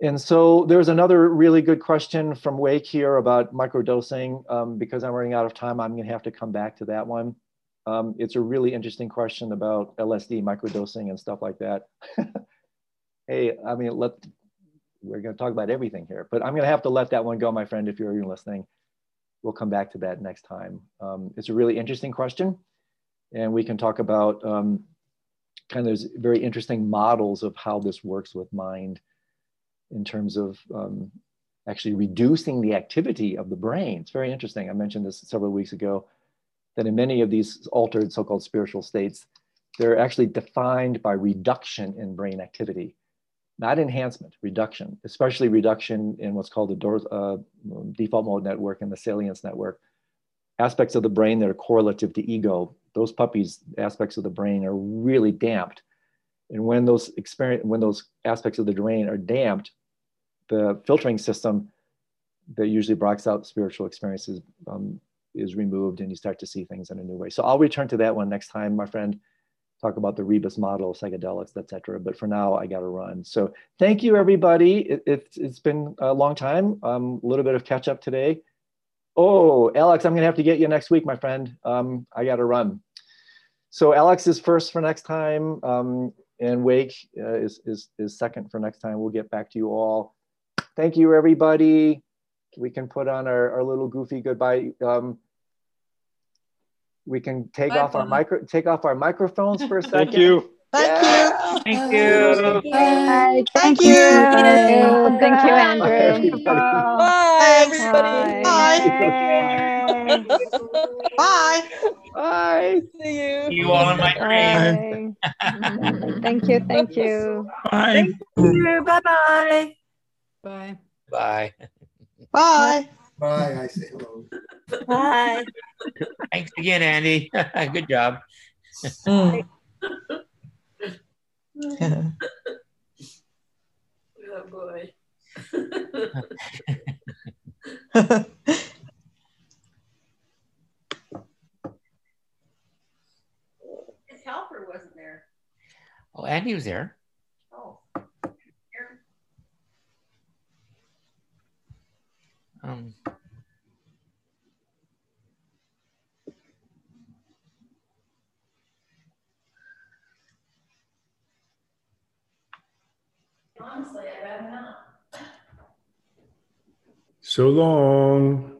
And so there's another really good question from Wake here about microdosing. Um, because I'm running out of time, I'm gonna have to come back to that one. Um, it's a really interesting question about LSD microdosing and stuff like that. [laughs] hey, I mean, let, we're gonna talk about everything here, but I'm gonna have to let that one go, my friend, if you're even listening. We'll come back to that next time. Um, it's a really interesting question. And we can talk about um, kind of very interesting models of how this works with mind in terms of um, actually reducing the activity of the brain. It's very interesting. I mentioned this several weeks ago that in many of these altered so-called spiritual states, they're actually defined by reduction in brain activity, not enhancement, reduction, especially reduction in what's called the uh, default mode network and the salience network, aspects of the brain that are correlative to ego those puppies aspects of the brain are really damped. And when those experience when those aspects of the brain are damped the filtering system that usually blocks out spiritual experiences um, is removed and you start to see things in a new way. So i'll return to that one next time my friend talk about the rebus model psychedelics etc but for now i got to run so thank you everybody it, it, has been a long time um, a little bit of catch up today oh alex i'm gonna have to get you next week my friend um, i got to run so Alex is first for next time, um, and Wake uh, is, is, is second for next time. We'll get back to you all. Thank you, everybody. We can put on our, our little goofy goodbye. Um, we can take Bye, off our micro take off our microphones for a [laughs] second. Thank you. Thank yeah. you. Thank you. Bye. Thank you. Thank you, Andrew. Bye, everybody. Bye. [laughs] Bye. Bye. See you. You all in my dream. [laughs] thank you. Thank you. Bye. Thank you. Bye-bye. Bye. Bye. Bye. Bye. I say hello. Bye. Thanks again, Andy. [laughs] Good job. Mm. [laughs] Oh boy. [laughs] His helper wasn't there. Oh, Andy was there. Oh. Um. Honestly, I'd rather not. So long.